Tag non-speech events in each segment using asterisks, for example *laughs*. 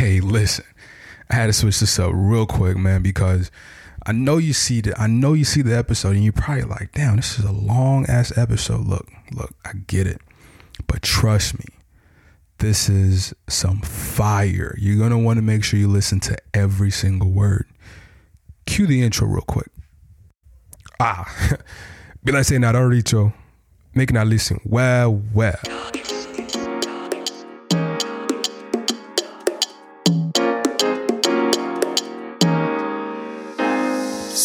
Hey, listen, I had to switch this up real quick, man, because I know you see the I know you see the episode and you're probably like, damn, this is a long ass episode. Look, look, I get it. But trust me, this is some fire. You're gonna want to make sure you listen to every single word. Cue the intro real quick. Ah, *laughs* be like saying Joe. Making that listen. Well, well.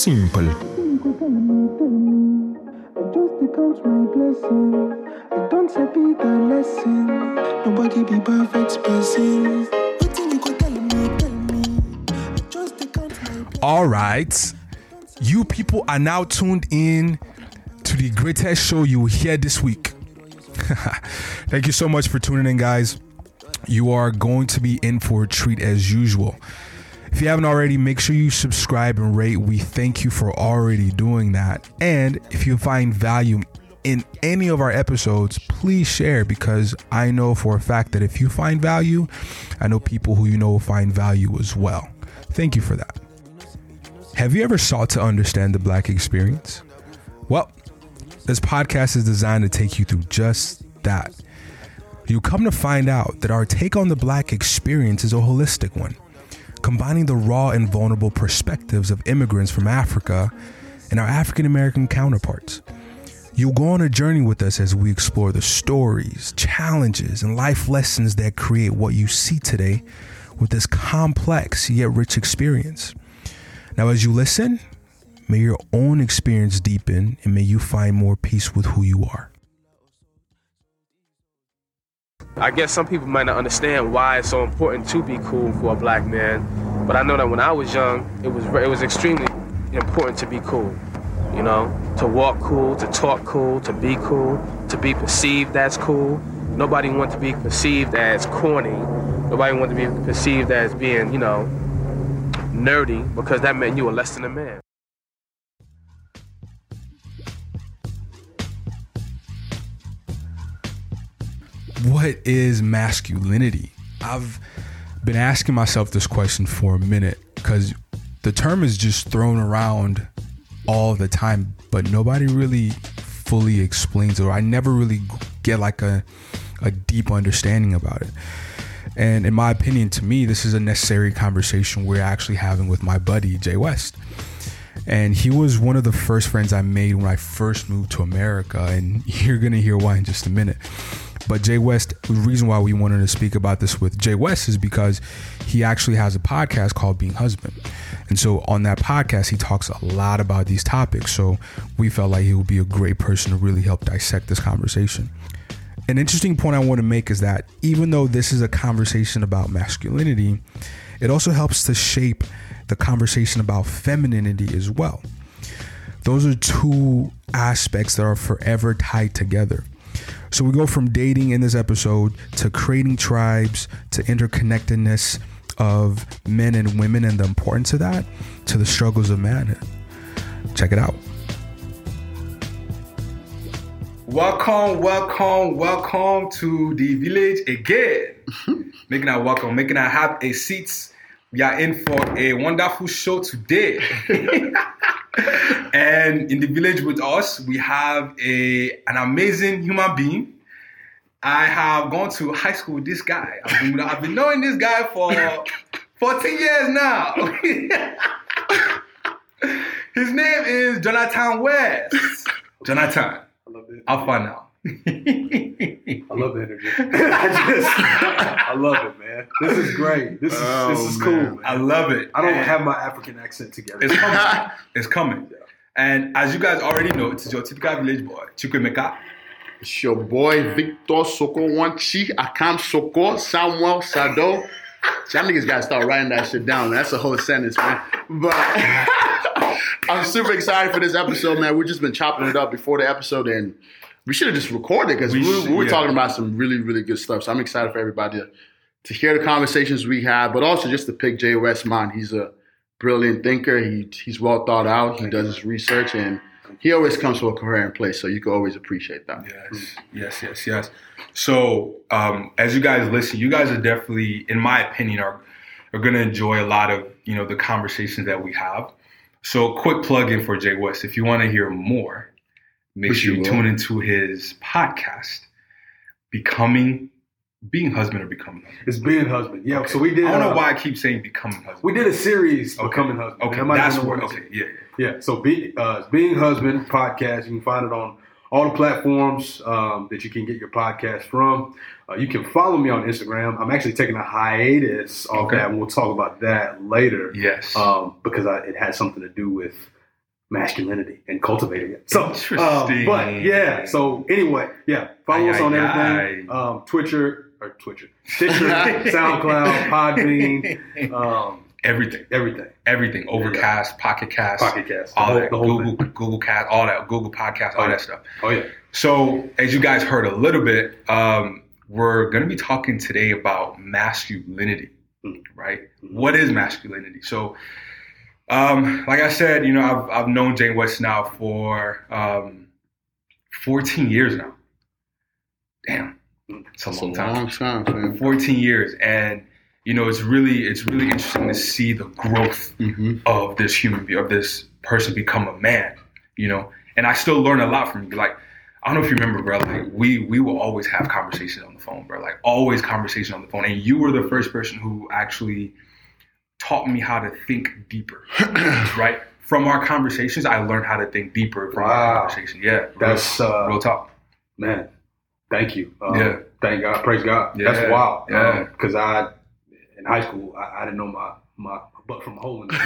Simple. Nobody be perfect person. All right. You people are now tuned in to the greatest show you will hear this week. *laughs* Thank you so much for tuning in, guys. You are going to be in for a treat as usual. If you haven't already, make sure you subscribe and rate. We thank you for already doing that. And if you find value in any of our episodes, please share because I know for a fact that if you find value, I know people who you know will find value as well. Thank you for that. Have you ever sought to understand the black experience? Well, this podcast is designed to take you through just that. You come to find out that our take on the black experience is a holistic one, combining the raw and vulnerable perspectives of immigrants from Africa and our African American counterparts. You'll go on a journey with us as we explore the stories, challenges, and life lessons that create what you see today with this complex yet rich experience. Now, as you listen, may your own experience deepen and may you find more peace with who you are. I guess some people might not understand why it's so important to be cool for a black man, but I know that when I was young, it was it was extremely important to be cool. You know, to walk cool, to talk cool, to be cool, to be perceived as cool. Nobody wanted to be perceived as corny. Nobody wanted to be perceived as being, you know, nerdy because that meant you were less than a man. What is masculinity? I've been asking myself this question for a minute because the term is just thrown around all the time, but nobody really fully explains it, or I never really get like a, a deep understanding about it. And in my opinion, to me, this is a necessary conversation we're actually having with my buddy, Jay West. And he was one of the first friends I made when I first moved to America. And *laughs* you're going to hear why in just a minute. But Jay West, the reason why we wanted to speak about this with Jay West is because he actually has a podcast called Being Husband. And so on that podcast, he talks a lot about these topics. So we felt like he would be a great person to really help dissect this conversation. An interesting point I want to make is that even though this is a conversation about masculinity, it also helps to shape the conversation about femininity as well. Those are two aspects that are forever tied together. So we go from dating in this episode to creating tribes to interconnectedness of men and women and the importance of that to the struggles of manhood. Check it out. Welcome, welcome, welcome to the village again. *laughs* making that welcome, making that have a seats. We are in for a wonderful show today. *laughs* and in the village with us, we have a an amazing human being. I have gone to high school with this guy. I've been, I've been knowing this guy for 14 years now. *laughs* His name is Johnathan West. Johnathan. I love it. Far now? *laughs* I love the energy. *laughs* I just, I love it, man. This is great. This is Oh, this is oh, man. cool. Man. I love it. I don't And have my African accent together. It's coming. *laughs* it's coming. And as you guys already know, it's your typical village boy, Chukwemeka. It's your boy Victor Soko Wanchi, Akam Soko, Samuel Sado. Y'all niggas gotta start writing that shit down. That's a whole sentence, man. But I'm super excited for this episode, man. We've just been chopping it up before the episode, and we should have just recorded because We we, we were yeah. talking about some really, really good stuff. So I'm excited for everybody to, to hear the conversations we have, but also just to pick Jay West mind. He's a brilliant thinker. He he's well thought out. He does his research, and he always comes to a coherent place. So you can always appreciate that. Yes, yes, yes, yes. So, um, as you guys listen, you guys are definitely, in my opinion, are are gonna enjoy a lot of you know the conversations that we have. So, quick plug in for Jay West. If you want to hear more, make Which sure you tune into his podcast, Becoming, Being Husband or Becoming Husband. It's being husband. Yeah. Okay. So we did. I don't know uh, why I keep saying Becoming Husband. We did a series, Okay. Becoming Husband. Okay, That that's be the what. word. Okay, yeah, yeah. Yeah. So be, uh, Being Husband podcast. You can find it on all the platforms um, that you can get your podcast from. Uh, you can follow me on Instagram. I'm actually taking a hiatus off Okay. that, and we'll talk about that later. Yes. Um, because I, it has something to do with masculinity and cultivating it. So, Interesting. um, but yeah. So anyway, yeah. Follow Aye, us on aye, everything. Um, Twitcher or Twitcher, Stitcher, *laughs* SoundCloud, Podbean, um, everything, everything. everything. Overcast, Pocket Cast, Pocket Cast, all whole- that. Google, thing. Google Cast, all that. Google Podcast, all Oh, yeah. that stuff. Oh yeah. So, as you guys heard a little bit, um, we're going to be talking today about masculinity, Mm. right? What is masculinity? So, um, like I said, you know, I've, I've known Jay West now for um, 14 years now. Damn, it's a It's a long time. long time, man. 14 years, and you know, it's really it's really interesting to see the growth hmm of this human being, of this person become a man, you know. And I still learn a lot from you. Like, I don't know if you remember, bro. Like, we we will always have conversations on the phone, bro. Like, always conversation on the phone. And you were the first person who actually taught me how to think deeper, *clears throat* right? From our conversations, I learned how to think deeper from Wow. our conversation. Yeah, That's uh, real talk. man. Thank you. Um, Yeah. Thank God. Praise God. Yeah. That's wild. Yeah. Because I, in high school, I, I didn't know my my butt from a hole in it. *laughs*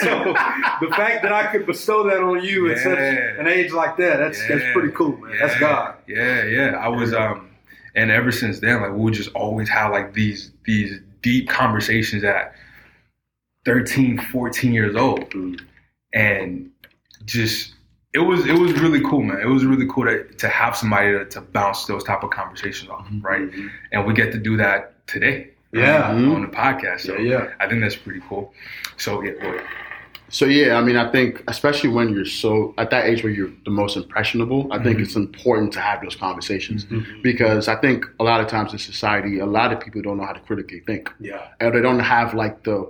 so the fact that I could bestow that on you at such an age like that, that's that's pretty cool, man. That's God. Yeah, yeah. I was um and ever since then, like we would just always have like these these deep conversations at 13, 14 years old. Mm. And just it was it was really cool, man. It was really cool to, to have somebody to, to bounce those type of conversations off, right? And we get to do that today. Yeah. um, on the podcast. So Yeah, yeah. I think that's pretty cool. So yeah, boy. So yeah, I mean, I think especially when you're so at that age where you're the most impressionable, I think Mhm. it's important to have those conversations Mhm. because I think a lot of times in society, a lot of people don't know how to critically think, Yeah. and they don't have like the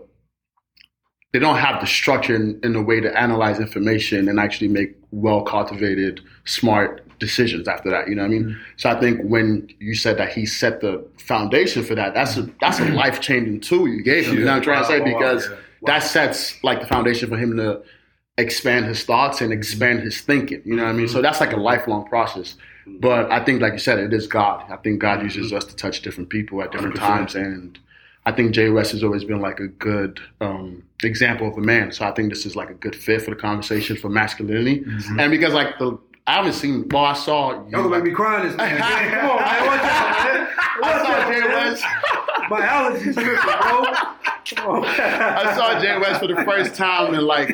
they don't have the structure in, in a way to analyze information and actually make well cultivated, smart decisions after that. You know what I mean? So I think when you said that he set the foundation for that, that's a that's a *clears throat* life changing tool you gave him. You know what I'm trying to say? Wow, Because that sets like the foundation for him to expand his thoughts and expand his thinking. You know what I mean? So that's like a lifelong process. But I think, like you said, it is God. I think God uses us to touch different people at different 100%. times, and I think Jay West has always been like a good um, example of a man. So I think this is like a good fit for the conversation for masculinity, and because like the I haven't seen. Well, I saw you. Y'all gonna make me cry in this man. Come on, man. Watch out, man. I Watch saw out, Jay man. West. My allergies tripping, bro. Come on. I saw Jay West for the first time in like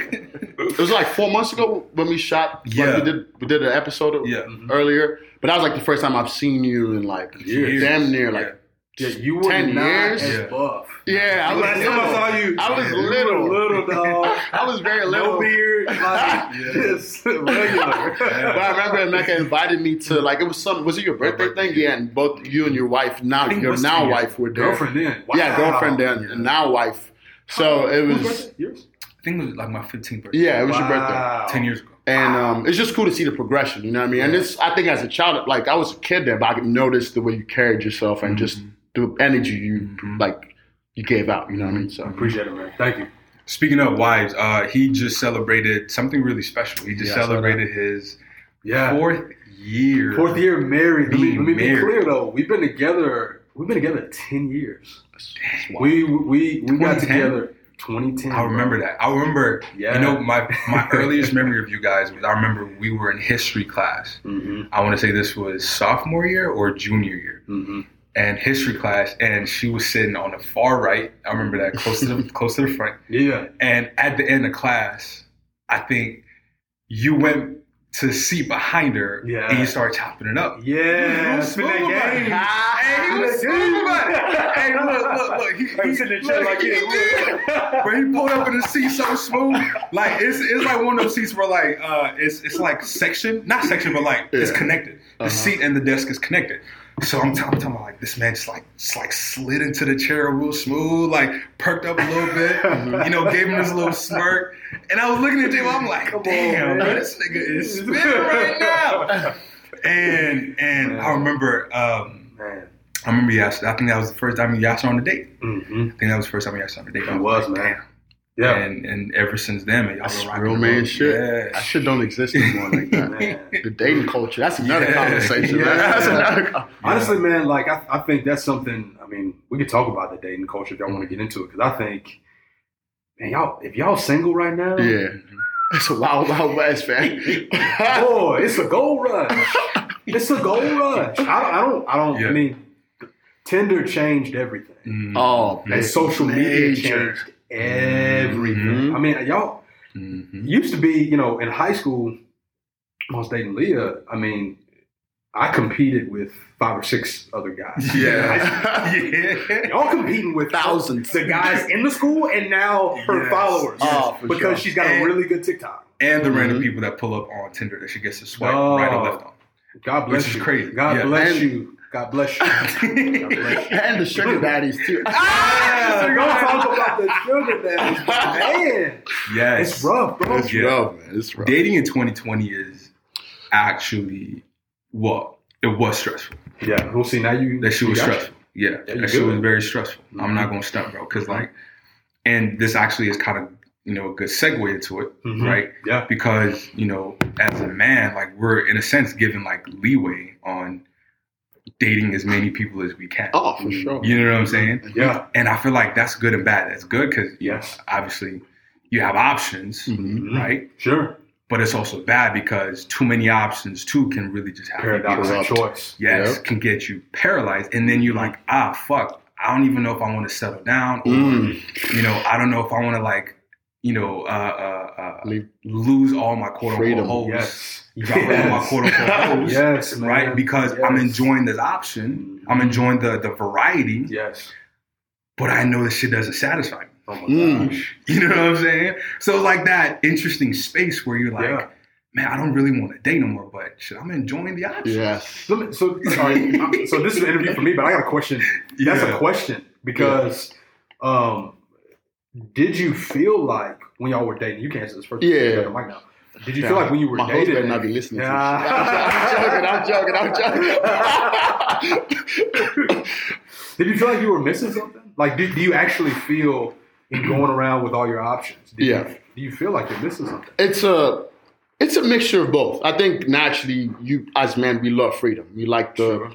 it was like four months ago when we shot. like, Yeah. we did we did an episode of- Yeah. earlier, but that was like the first time I've seen you in like Years. damn near like Yeah, you were 10 not years? as Yeah. buff. yeah. I was Last time I little. saw you, I was you were little. little *laughs* dog. I was very little. No little. beard, *laughs* like Yeah. just *laughs* regular. But I remember Mecca invited me to like it was some was it your birthday birthday, thing? Yeah, and both you and your wife now I think it your now two years. wife were there. Girlfriend then. Yeah, girlfriend then Yeah. and now wife. So it was birthday? Yours? I think it was like my 15th birthday. yeah, it was your birthday. Ten years ago. And um, it's just cool to see the progression, you know what I mean? And it's I think as a child, like I was a kid there, but I could notice the way you carried yourself and just the energy you Mhm. like you gave out, you know what I mean? So I appreciate it, man. Thank you. Speaking of wives, uh, he just celebrated something really special. He just Yeah, I saw that. celebrated his Yeah. fourth year. Fourth year married. Let me, let me be clear though. We've been together. We've been together ten years. We we we got together 2010. I remember that. I remember, Yeah. you know, my, my *laughs* earliest memory of you guys was I remember we were in history class. Mm-hmm. I want to say this was sophomore year or junior year. Mm-hmm. And history class, and she was sitting on the far right. I remember that close to the *laughs* close to the front. Yeah. And at the end of class, I think you went to the seat behind her Yeah. and you started chopping it up. Yeah. He was smooth that about it. game. Hey, he was *laughs* smooth. Hey, look, look, look. He, I'm sitting in the chair look, like he did. *laughs* But he pulled up in the seat so smooth. Like it's it's like one of those seats where like uh it's it's like section, not section, but like it's connected. The Uh-huh. seat and the desk is connected. So I'm, t- I'm talking about like this man just like just like slid into the chair real smooth, like perked up a little bit, *laughs* you know, gave him this little smirk. And I was looking at him, I'm like, damn, man, this nigga is spinning right now. And and I remember um, Man. I remember asked I think that was the first time her on a date. Mm-hmm. I think that was the first time her on a date. It was, like, man. damn. Yeah. And and ever since then, man, y'all That's been rocking real man road. shit. Yeah. That shit don't exist anymore like that. *laughs* The dating culture. That's another Yeah. conversation. Yeah. Man. That's another. *laughs* Con- Honestly, man, like I, I think that's something. I mean, we could talk about the dating culture if y'all want to get into it, because I think, man, y'all, if y'all single right now, yeah. It's a wild, wild west, man. *laughs* boy, it's a gold rush. It's a gold rush. I don't, I don't, I don't. Yeah. I mean, Tinder changed everything, Mm. oh, and social media changed everything. Mhm. I mean, y'all Mhm. used to be, you know, in high school. I was dating Leah. I mean, I competed with five or six other guys. Yeah. *laughs* yeah. Y'all competing with Thousands. the guys in the school and now her Yes. followers. Oh, for because sure. she's got a really good TikTok. And the random Mhm. people that pull up on Tinder that she gets to swipe Oh. right or left on. God bless Which is crazy. God Yeah. bless And- you. *laughs* God bless you. God bless you. and the sugar daddies too. Yeah, don't talk about the sugar daddies, man. Yes. It's rough, bro. It's Yeah. rough, man. It's rough. Dating in 2020 is actually well, it was stressful. Yeah, we'll see. Now you That shit was got stressful. Yeah, Yeah, that shit was very stressful. I'm Mhm. not gonna stunt, bro, because like, and this actually is kind of you know a good segue into it, Mhm. right? Yeah. Because you know, as a man, like we're in a sense given like leeway on dating as many people as we can. Oh, for sure. You know what I'm saying? Yeah. And I feel like that's good and bad. That's good because Yes. obviously you have options, Mhm. right? Sure. But it's also bad because too many options too can really just have you Paradox get- of choice. yes, Yep. can get you paralyzed, and then you're like, ah, fuck, I don't even know if I want to settle down, or Mm. you know, I don't know if I want to like, you know, uh, uh, uh, lose all my quote unquote Freedom. hoes, Yes. Drop all my quote unquote hoes, yes, man. right? Because I'm enjoying this option, I'm Mhm. enjoying the the variety, Yes. but I know this shit doesn't satisfy me. Oh my Mm. gosh. You know what I'm saying? So it's like that interesting space where you're like, Yeah. man, I don't really want to date no more, but shit, I'm enjoying the option. Yes. Let me- So, sorry. So this is an interview for me, but I got a question. That's Yeah. a question because, um, did you feel like when y'all were dating? You can answer this first. Yeah. You got the mic now. Did you feel like when you were My host dating? better not be listening to Yeah. I'm joking. I'm joking. I'm joking. *laughs* Did you feel like you were missing something? Like, do, do you actually feel in going around with all your options? Do Yeah. You, do you feel like you're missing something? it's a it's a mixture of both. I think naturally, you as men, we love freedom. We like to Sure.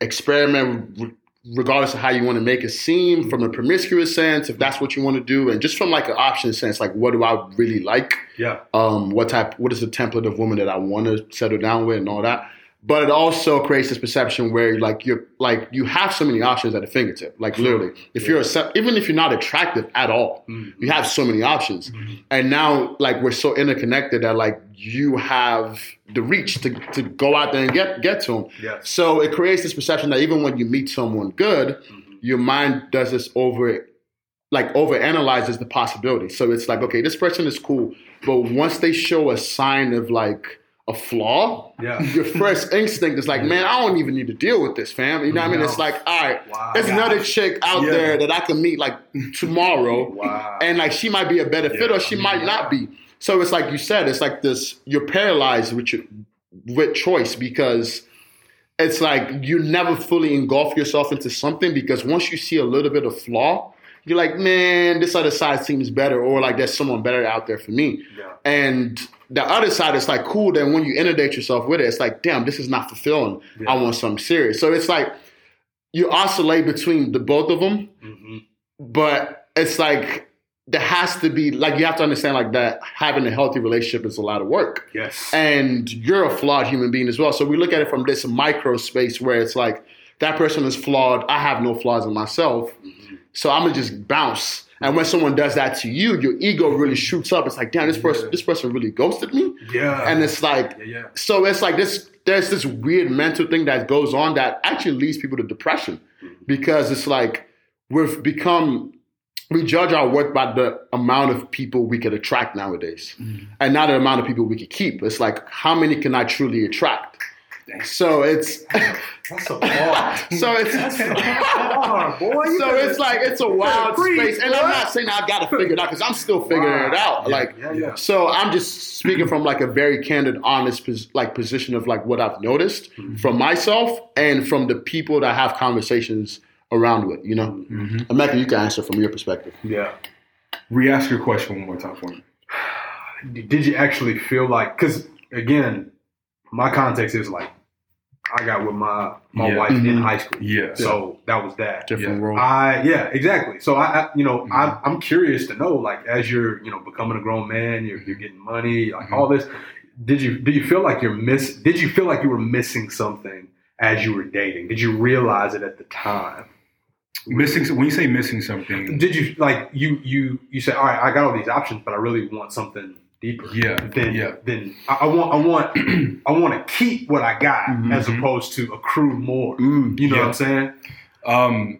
experiment, regardless of how you want to make it seem, from a promiscuous sense, if that's what you want to do, and just from like an option sense, like what do I really like? Yeah. um, what type, what is the template of woman that I want to settle down with, and all that. But it also creates this perception where like you're like you have so many options at the fingertip. Like literally, if you're a, even if you're not attractive at all, Mm. you have so many options. And now like we're so interconnected that like you have the reach to, to go out there and get get to them. Yes. So it creates this perception that even when you meet someone good, your mind does this over like over analyzes the possibility. So it's like, okay, this person is cool, but once they show a sign of like a flaw, Yeah. *laughs* your first instinct is like, man, I don't even need to deal with this, fam. You know what I mean? It's like, all right, Wow. there's another chick out Yeah. there that I can meet like tomorrow, *laughs* Wow. and like she might be a better fit or she might not be. So it's like you said, it's like this. You're paralyzed with your, with choice because it's like you never fully engulf yourself into something because once you see a little bit of flaw, you're like, man, this other side seems better, or like there's someone better out there for me. Yeah. And the other side is like cool. Then when you inundate yourself with it, it's like, damn, this is not fulfilling. Yeah. I want something serious. So it's like you oscillate between the both of them, hmm but it's like there has to be like you have to understand like that having a healthy relationship is a lot of work Yes. and you're a flawed human being as well so we look at it from this micro space where it's like that person is flawed i have no flaws in myself so i'm gonna just bounce and when someone does that to you your ego really shoots up. It's like damn this person Yeah. this person really ghosted me. Yeah. and it's like yeah, yeah. so it's like this there's this weird mental thing that goes on that actually leads people to depression. Mm-hmm. Because it's like we've become we judge our work by the amount of people we could attract nowadays. Mm-hmm. And not the amount of people we could keep. It's like how many can i truly attract *laughs* So it's That's a bar. so it's bar, boy. You so it's like it's a wild breathe, space, and I'm not saying I've got to figure it out because I'm still figuring it out. Yeah, like, yeah, yeah. so I'm just speaking from like a very candid, honest, pos- like position of like what I've noticed Mm-hmm. from myself and from the people that I have conversations around with. You know, Mm-hmm. Emeka, you can answer from your perspective. Yeah. Re-ask your question one more time for me. *sighs* Did you actually feel like? Because again, my context is like, I got with my my Yeah. wife in Mhm. high school. Yeah. So that was that. Different Yeah. world. I yeah exactly. So I, I you know Mhm. I'm I'm curious to know like as you're you know becoming a grown man, you're you're getting money, like Mhm. all this. Did you do you feel like you're miss? Did you feel like you were missing something as you were dating? Did you realize it at the time? Missing when you say missing something, Did you like you you you say, all right? I got all these options, but I really want something deeper. Yeah, Then yeah. then I, I want I want *clears throat* I want to keep what I got as Mhm. opposed to accrue more. Mm. You know Yeah. what I'm saying? um,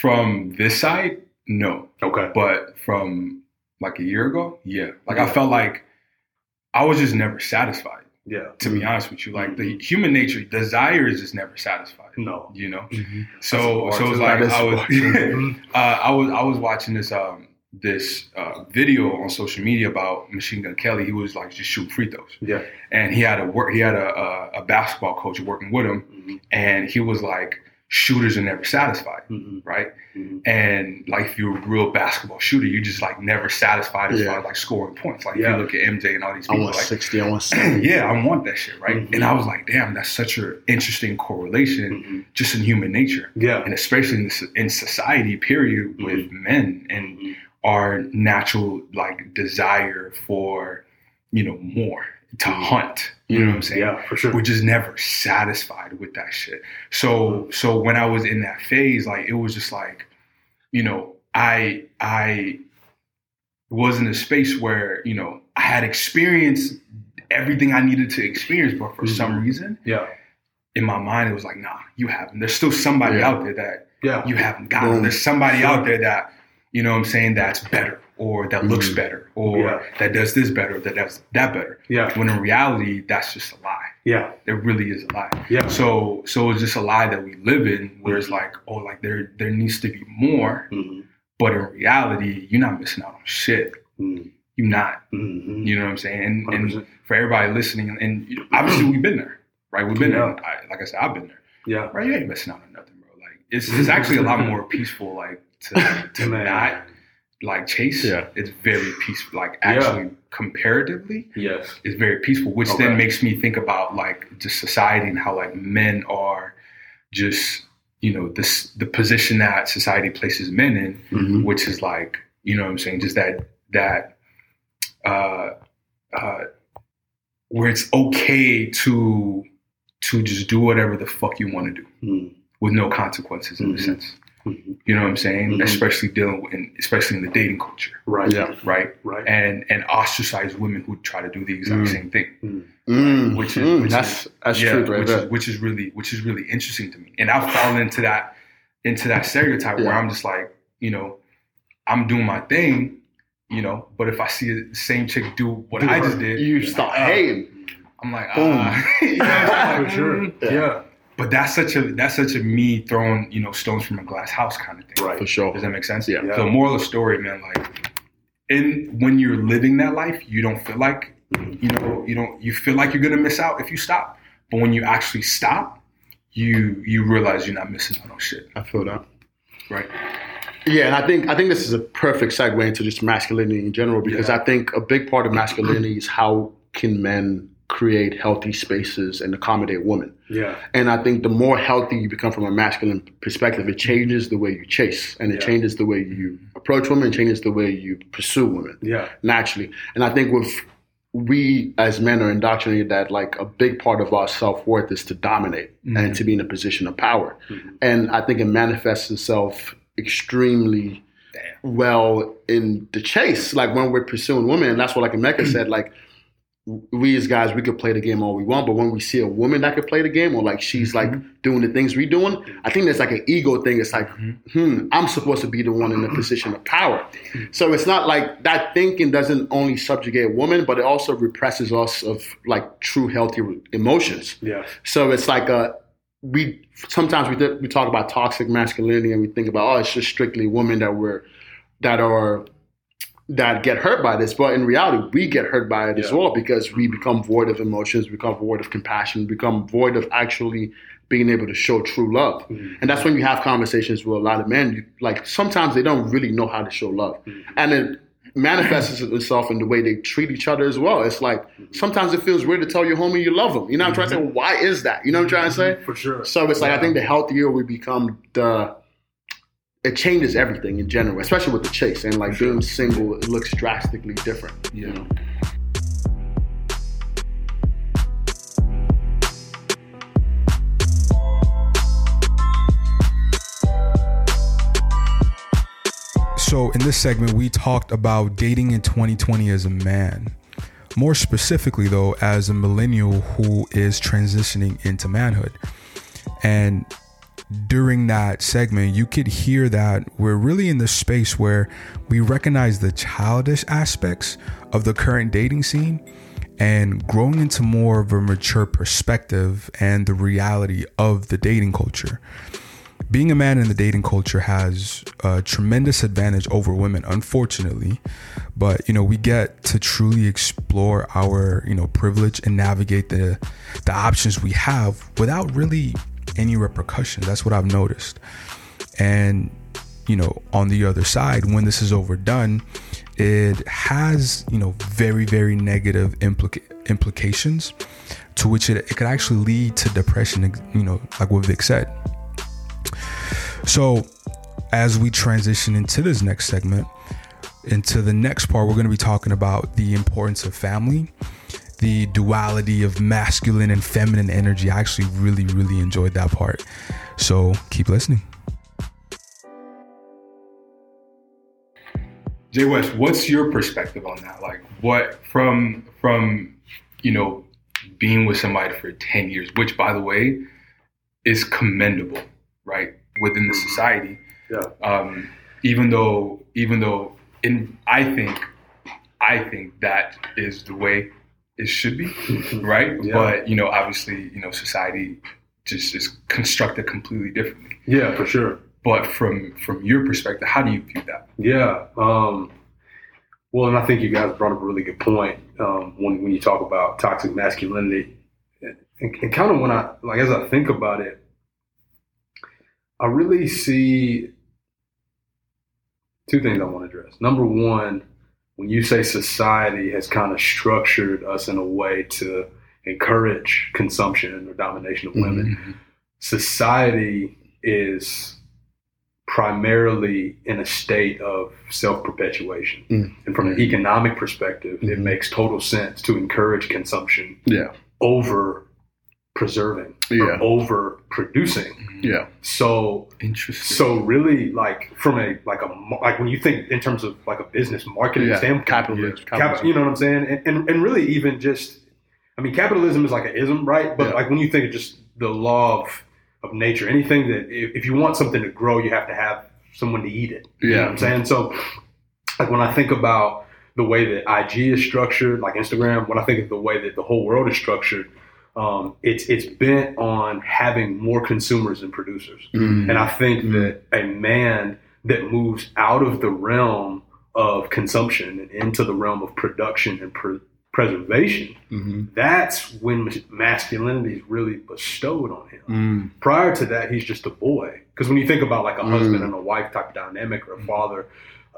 from this side, no, Okay. but from like a year ago, yeah. Like I felt like I was just never satisfied. Yeah. To be honest with you, like the human nature, desire is just never satisfied. No. You know, Mm-hmm. so so it's like. I was, *laughs* Mhm. *laughs* uh, I was I was watching this um this uh, video on social media about Machine Gun Kelly. He was like just shooting free throws, Yeah. and he had a work he had a, a, a basketball coach working with him, Mhm. and he was like shooters are never satisfied, Mhm. right? Mhm. And like if you're a real basketball shooter, you're just like never satisfied as Yeah. far as like scoring points. Like Yeah. if you look at MJ and all these I people, want like 60, I want *clears throat* 70. yeah, I want that shit, right? Mhm. And I was like, damn, that's such an interesting correlation Mhm. just in human nature Yeah. and especially in, this, in society period with men and. Our natural like desire for you know more to mm-hmm. hunt you know what i'm mm-hmm. saying Yeah, for sure. we're just never satisfied with that shit so so when i was in that phase like it was just like you know i i was in a space where you know i had experienced everything i needed to experience but for some mm-hmm. reason Yeah. in my mind it was like nah you haven't there's still somebody Yeah. out there that Yeah. you haven't gotten. Boom. There's somebody Sure. out there that, you know what I'm saying, that's better or that looks Mhm. better or Yeah. that does this better, that does that better. Yeah. When in reality, that's just a lie. Yeah. It really is a lie. Yeah. So so it's just a lie that we live in where it's like, oh, like there there needs to be more, Mhm. but in reality, you're not missing out on shit. Mhm. You're not. Mhm. You know what I'm saying? And, and for everybody listening, and obviously we've been there, right? We've been Yeah. there. I, like I said, I've been there. Yeah. Right? You ain't missing out on nothing, bro. Like it's it's actually a lot *laughs* more peaceful, like to to *laughs* not like chase. Yeah. It's very peaceful. Like Yeah. actually comparatively, Yes. it's very peaceful, which Okay. then makes me think about like just society and how like men are just you know this the position that society places men in, Mhm. which is like you know what I'm saying, just that that uh uh where it's okay to to just do whatever the fuck you want to do Mhm. with no consequences in a Mhm. sense. You know what I'm saying? Mhm. Especially dealing with, in, especially in the dating culture, Right. Yeah. right? Right. And and ostracize women who try to do the exact Mm. same thing. Mm, Which is- mm, which that's that's yeah, truth right which there. is which is really which is really interesting to me. And I've fallen into that into that stereotype where I'm just like, you know, I'm doing my thing, you know, but if I see the same chick do what I just did, you start uh, hating. I'm like, Boom. ah, you know what I'm For sure. Mm. Yeah. Yeah. But that's such a that's such a me throwing you know stones from a glass house kind of thing. Right. For sure. Does that make sense? Yeah. Yeah. So moral of the story, man, like in when you're living that life, you don't feel like you know, you don't you feel like you're gonna miss out if you stop. But when you actually stop, you you realize you're not missing out on shit. I feel that. Right. Yeah, and I think I think this is a perfect segue into just masculinity in general because Yeah. I think a big part of masculinity is how can men create healthy spaces and accommodate women. Yeah. And I think the more healthy you become from a masculine perspective, it changes the way you chase and it Yeah. changes the way you approach women, it changes the way you pursue women Yeah. naturally. And I think with we as men are indoctrinated that like a big part of our self worth is to dominate and mm-hmm. to be in a position of power. Mm-hmm. And I think it manifests itself extremely well in the chase. Like when we're pursuing women, that's what like Mecca said, like we as guys we could play the game all we want, but when we see a woman that could play the game or like she's like mm-hmm. doing the things we're doing, I think there's like an ego thing. It's like, mm-hmm. hmm, I'm supposed to be the one in the position of power. So it's not like that thinking doesn't only subjugate a woman, but it also represses us of like true healthy emotions. Yeah. So it's like a we sometimes we th- we talk about toxic masculinity and we think about oh it's just strictly women that were that are that get hurt by this, but in reality we get hurt by it as well because we become void of emotions, become void of compassion, become void of actually being able to show true love. Mm-hmm. And that's when you have conversations with a lot of men. You, like sometimes they don't really know how to show love, mm-hmm. and it manifests itself in the way they treat each other as well. It's like mm-hmm. sometimes it feels weird to tell your homie you love them. You know what I'm trying to say? Why is that? You know what I'm trying to say? For sure. So it's like I think the healthier we become, the it changes everything in general, especially with the chase and like being single. It looks drastically different. You know. So, in this segment, we talked about dating in 2020 as a man. More specifically, though, as a millennial who is transitioning into manhood. And during that segment, you could hear that we're really in the space where we recognize the childish aspects of the current dating scene and growing into more of a mature perspective and the reality of the dating culture. Being a man in the dating culture has a tremendous advantage over women unfortunately but you know we get to truly explore our you know privilege and navigate the the options we have without really any repercussions. That's what i've noticed. And you know on the other side when this is overdone it has you know very very negative implica- implications to which it, it could actually lead to depression you know like what vic said. So, as we transition into this next segment, into the next part, we're going to be talking about the importance of family, the duality of masculine and feminine energy. I actually really, really enjoyed that part. So, keep listening. Jay West, what's your perspective on that? Like, what from from you know being with somebody for ten years, which by the way is commendable, right, within the society. Yeah. Um, even though, even though, in I think, I think that is the way it should be, *laughs* right? Yeah. But you know, obviously, you know, society just is constructed completely differently. Yeah, for sure. But from from your perspective, how do you view that? Yeah. Um, well, and I think you guys brought up a really good point um, when when you talk about toxic masculinity, and, and kind of when I like as I think about it, I really see two things I want to address. Number one, when you say society has kind of structured us in a way to encourage consumption or domination of women, society is primarily in a state of self perpetuation. Mm. And from an economic perspective, it Mhm. makes total sense to encourage consumption Yeah. over preserving Yeah. or over producing. Yeah. So Interesting. so really like from a like a like when you think in terms of like a business marketing Yeah. standpoint Capitalism. Cap- Capitalism. you know what I'm saying? And, and and really even just I mean capitalism is like an ism, right? But Yeah. like when you think of just the law of of nature, anything that if, if you want something to grow, you have to have someone to eat it. You know Yeah. what I'm saying? So like when I think about the way that IG is structured, like Instagram, when I think of the way that the whole world is structured, um, it's it's bent on having more consumers than producers. Mhm. And I think that a man that moves out of the realm of consumption and into the realm of production and pre- preservation, Mhm. that's when masculinity is really bestowed on him. Mm. Prior to that, he's just a boy. Because when you think about like a husband Mm. and a wife type dynamic or a father,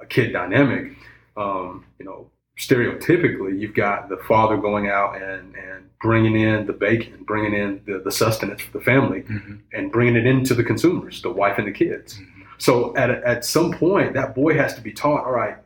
a kid dynamic, um, you know, stereotypically, you've got the father going out and, and bringing in the bacon, bringing in the, the sustenance for the family, Mhm. and bringing it into the consumers, the wife and the kids. So at, at some point, that boy has to be taught, all right,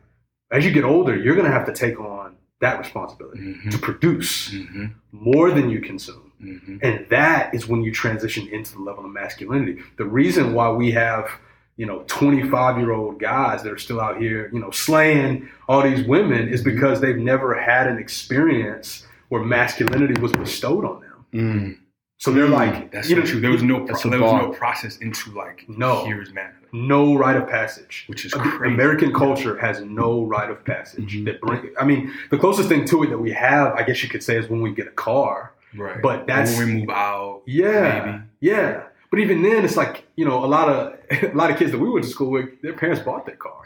as you get older, you're going to have to take on that responsibility Mhm. to produce Mhm. more than you consume. Mhm. And that is when you transition into the level of masculinity. The reason why we have, you know, 25 year old guys that are still out here, you know, slaying all these women is because they've never had an experience where masculinity was bestowed on them. Mm, So they're like, that's you know, true. There was no pro- there was no process into like No. here's manhood, no rite of passage. which is crazy. American culture has no rite of passage Mm-hmm. that bring. I mean, the closest thing to it that we have, I guess you could say, is when we get a car. right? but that's- when we move out. Yeah, maybe. yeah. But even then, it's like you know, a lot of *laughs* a lot of kids that we went to school with, their parents bought their car.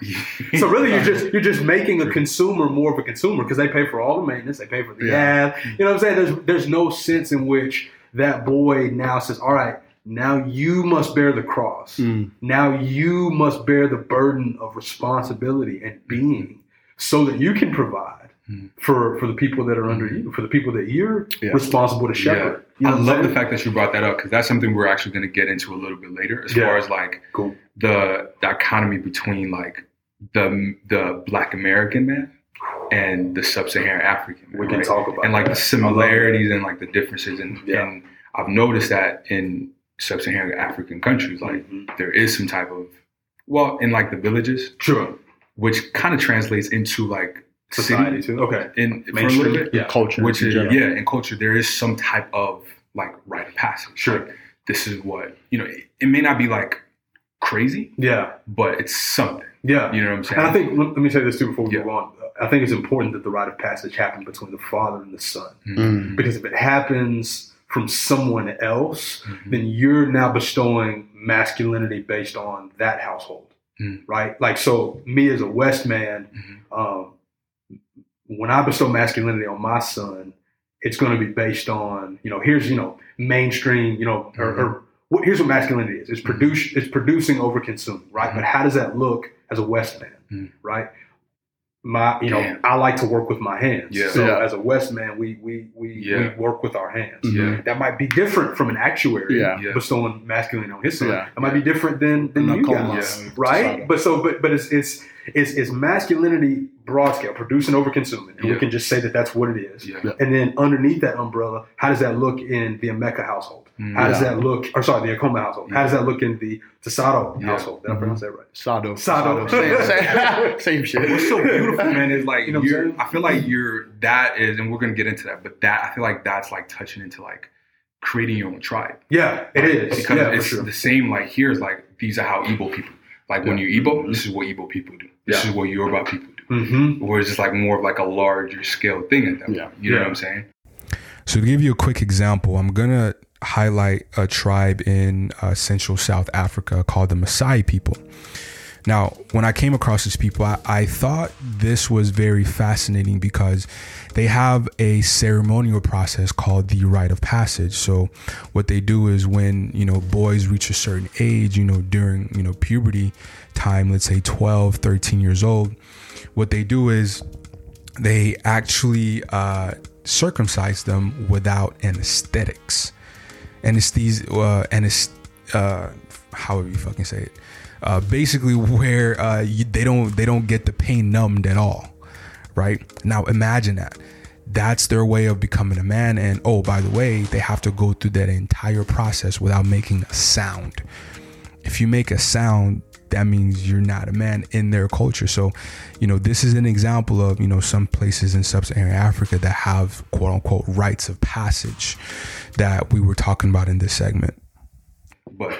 So *laughs* really, you're just you're just making a consumer more of a consumer because they pay for all the maintenance, they pay for the Yeah. gas. You know what I'm saying? There's there's no sense in which that boy now says, "All right, now you must bear the cross. Mm. Now you must bear the burden of responsibility and being, so that you can provide." Mm. For, for the people that are under you, for the people that you're Yeah. responsible to shepherd. You know I love the fact that you brought that up because that's something we're actually going to get into a little bit later, as Yeah. far as like Cool. the dichotomy between like the the Black American man and the Sub-Saharan African man. We can right? talk about and like that. the similarities and like the differences, and, Yeah. and I've noticed that in Sub-Saharan African countries, like Mhm. there is some type of well, in like the villages, Sure. which kind of translates into like Society city too. Okay. in for a little bit Yeah. Culture. which in is general. yeah in culture there is some type of like rite of passage Sure. Like, this is what you know it, it may not be like crazy Yeah. but it's something Yeah. you know what i'm saying And I think let, let me say this too before we Yeah. move on. I think it's important that the rite of passage happen between the father and the son Mm. because if it happens from someone else, Mhm. then you're now bestowing masculinity based on that household, Mm. right? Like so, me as a West man, Mhm. um, when I bestow masculinity on my son, it's going to be based on you know here's you know mainstream you know or, Mm-hmm. or what, here's what masculinity is. It's produce it's producing over consuming, right? But how does that look as a West man, Mhm. right? My you know Damn. I like to work with my hands. Yeah. So Yeah. as a West man, we we we, Yeah. we work with our hands. yeah That might be different from an actuary Yeah. Yeah. bestowing masculine on his son. Yeah. It might be different than than you calling guys, us, right? But so but but it's it's it's, it's masculinity broad scale, producing over consuming, and Yeah. we can just say that that's what it is. yeah, Yeah. And then underneath that umbrella, how does that look in the Emeka household? Mm. How does that look, or sorry, the Akoma household? How does that look in the Yeah. household? Did I pronounce that right? Sado. Sado. Same, same, same *laughs* shit. What's so beautiful, man, is like You know you're. I feel like you're that is, and we're gonna get into that. But that I feel like that's like touching into like creating your own tribe. Yeah, it is. because yeah, it's sure. the same. Like here's like these are how Igbo people. Like when you Igbo, Mm-hmm. this is what Igbo people do. This Yeah. is what Yoruba people do. hmm Whereas it's like more of like a larger scale thing at that Yeah. point. You know what I'm saying? So to give you a quick example, I'm gonna highlight a tribe in uh, Central South Africa called the Maasai people. Now, when I came across these people, I, I thought this was very fascinating because they have a ceremonial process called the rite of passage. So, what they do is when you know boys reach a certain age, you know during you know puberty time, let's say 12, 13 years old, what they do is they actually uh, circumcise them without anesthetics. Anesthesia, uh, anest- uh, however you fucking say it. Uh, basically, where uh, you, they don't they don't get the pain numbed at all, right? Now imagine that. That's their way of becoming a man. And oh, by the way, they have to go through that entire process without making a sound. If you make a sound, that means you're not a man in their culture. So, you know, this is an example of, you know, some places in sub Saharan Africa that have quote unquote rites of passage that we were talking about in this segment. But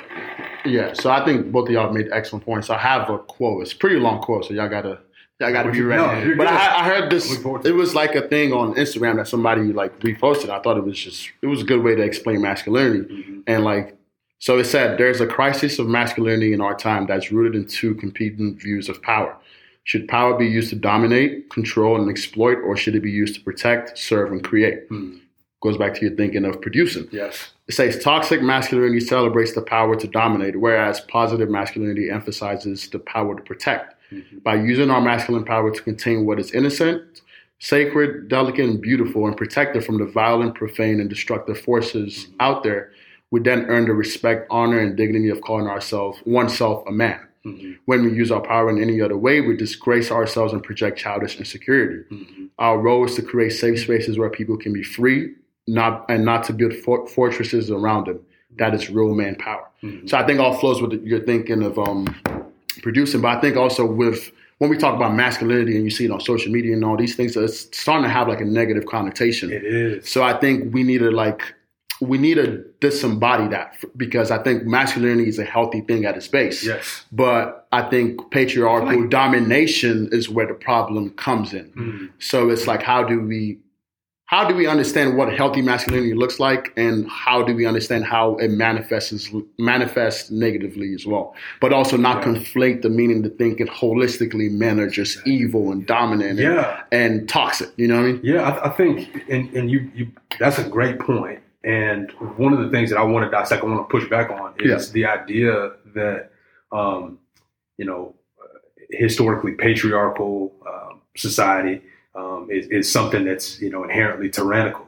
Yeah, so I think both of y'all made excellent points. I have a quote. It's a pretty long quote, so y'all gotta y'all gotta be ready. No, but. I, I heard this. Look forward to It was like a thing on Instagram that somebody like reposted. I thought it was just it was a good way to explain masculinity Mm-hmm. and like. So it said there's a crisis of masculinity in our time that's rooted in two competing views of power. Should power be used to dominate, control, and exploit, or should it be used to protect, serve, and create? Hmm. Goes back to your thinking of producing. yes. It says toxic masculinity celebrates the power to dominate, whereas positive masculinity emphasizes the power to protect. Mm-hmm. By using our masculine power to contain what is innocent, sacred, delicate, and beautiful, and protect it from the violent, profane, and destructive forces mm-hmm. out there, we then earn the respect, honor, and dignity of calling ourselves oneself a man. Mm-hmm. When we use our power in any other way, we disgrace ourselves and project childish insecurity. Mm-hmm. Our role is to create safe spaces where people can be free, not and not to build for- fortresses around them. That is real manpower. Mm-hmm. So I think all flows with your thinking of um, producing, but I think also with when we talk about masculinity and you see it on social media and all these things, it's starting to have like a negative connotation. It is. So I think we need to like we need to disembody that because I think masculinity is a healthy thing at its base. Yes. But I think patriarchal Like- domination is where the problem comes in. Mm. So it's like how do we how do we understand what healthy masculinity looks like and how do we understand how it manifests manifests negatively as well but also not Yeah. conflate the meaning to think it holistically men are just evil and dominant and, Yeah. and toxic you know what i mean Yeah, I, I think, and, and you, you, that's a great point. And one of the things that I want to dissect, I want to push back on, is the idea that, um, you know, historically patriarchal um, society um, is, is something that's you know inherently tyrannical.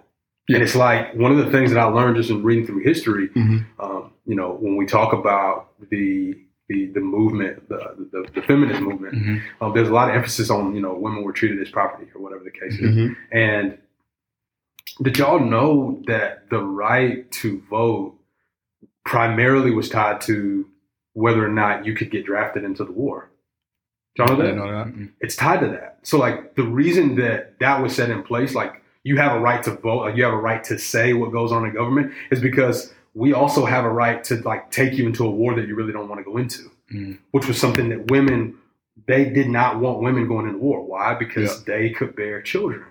And it's like one of the things that I learned just in reading through history. Mhm. Um, you know, when we talk about the the, the movement, the, the, the feminist movement, Mhm. um, there's a lot of emphasis on you know women were treated as property or whatever the case is. Mhm. And did y'all know that the right to vote primarily was tied to whether or not you could get drafted into the war? Did y'all know that? know that. It's tied to that. So, like, the reason that that was set in place, like, you have a right to vote, like, you have a right to say what goes on in government, is because we also have a right to, like, take you into a war that you really don't want to go into, Mm. which was something that women, they did not want women going into war. Why? Because they could bear children.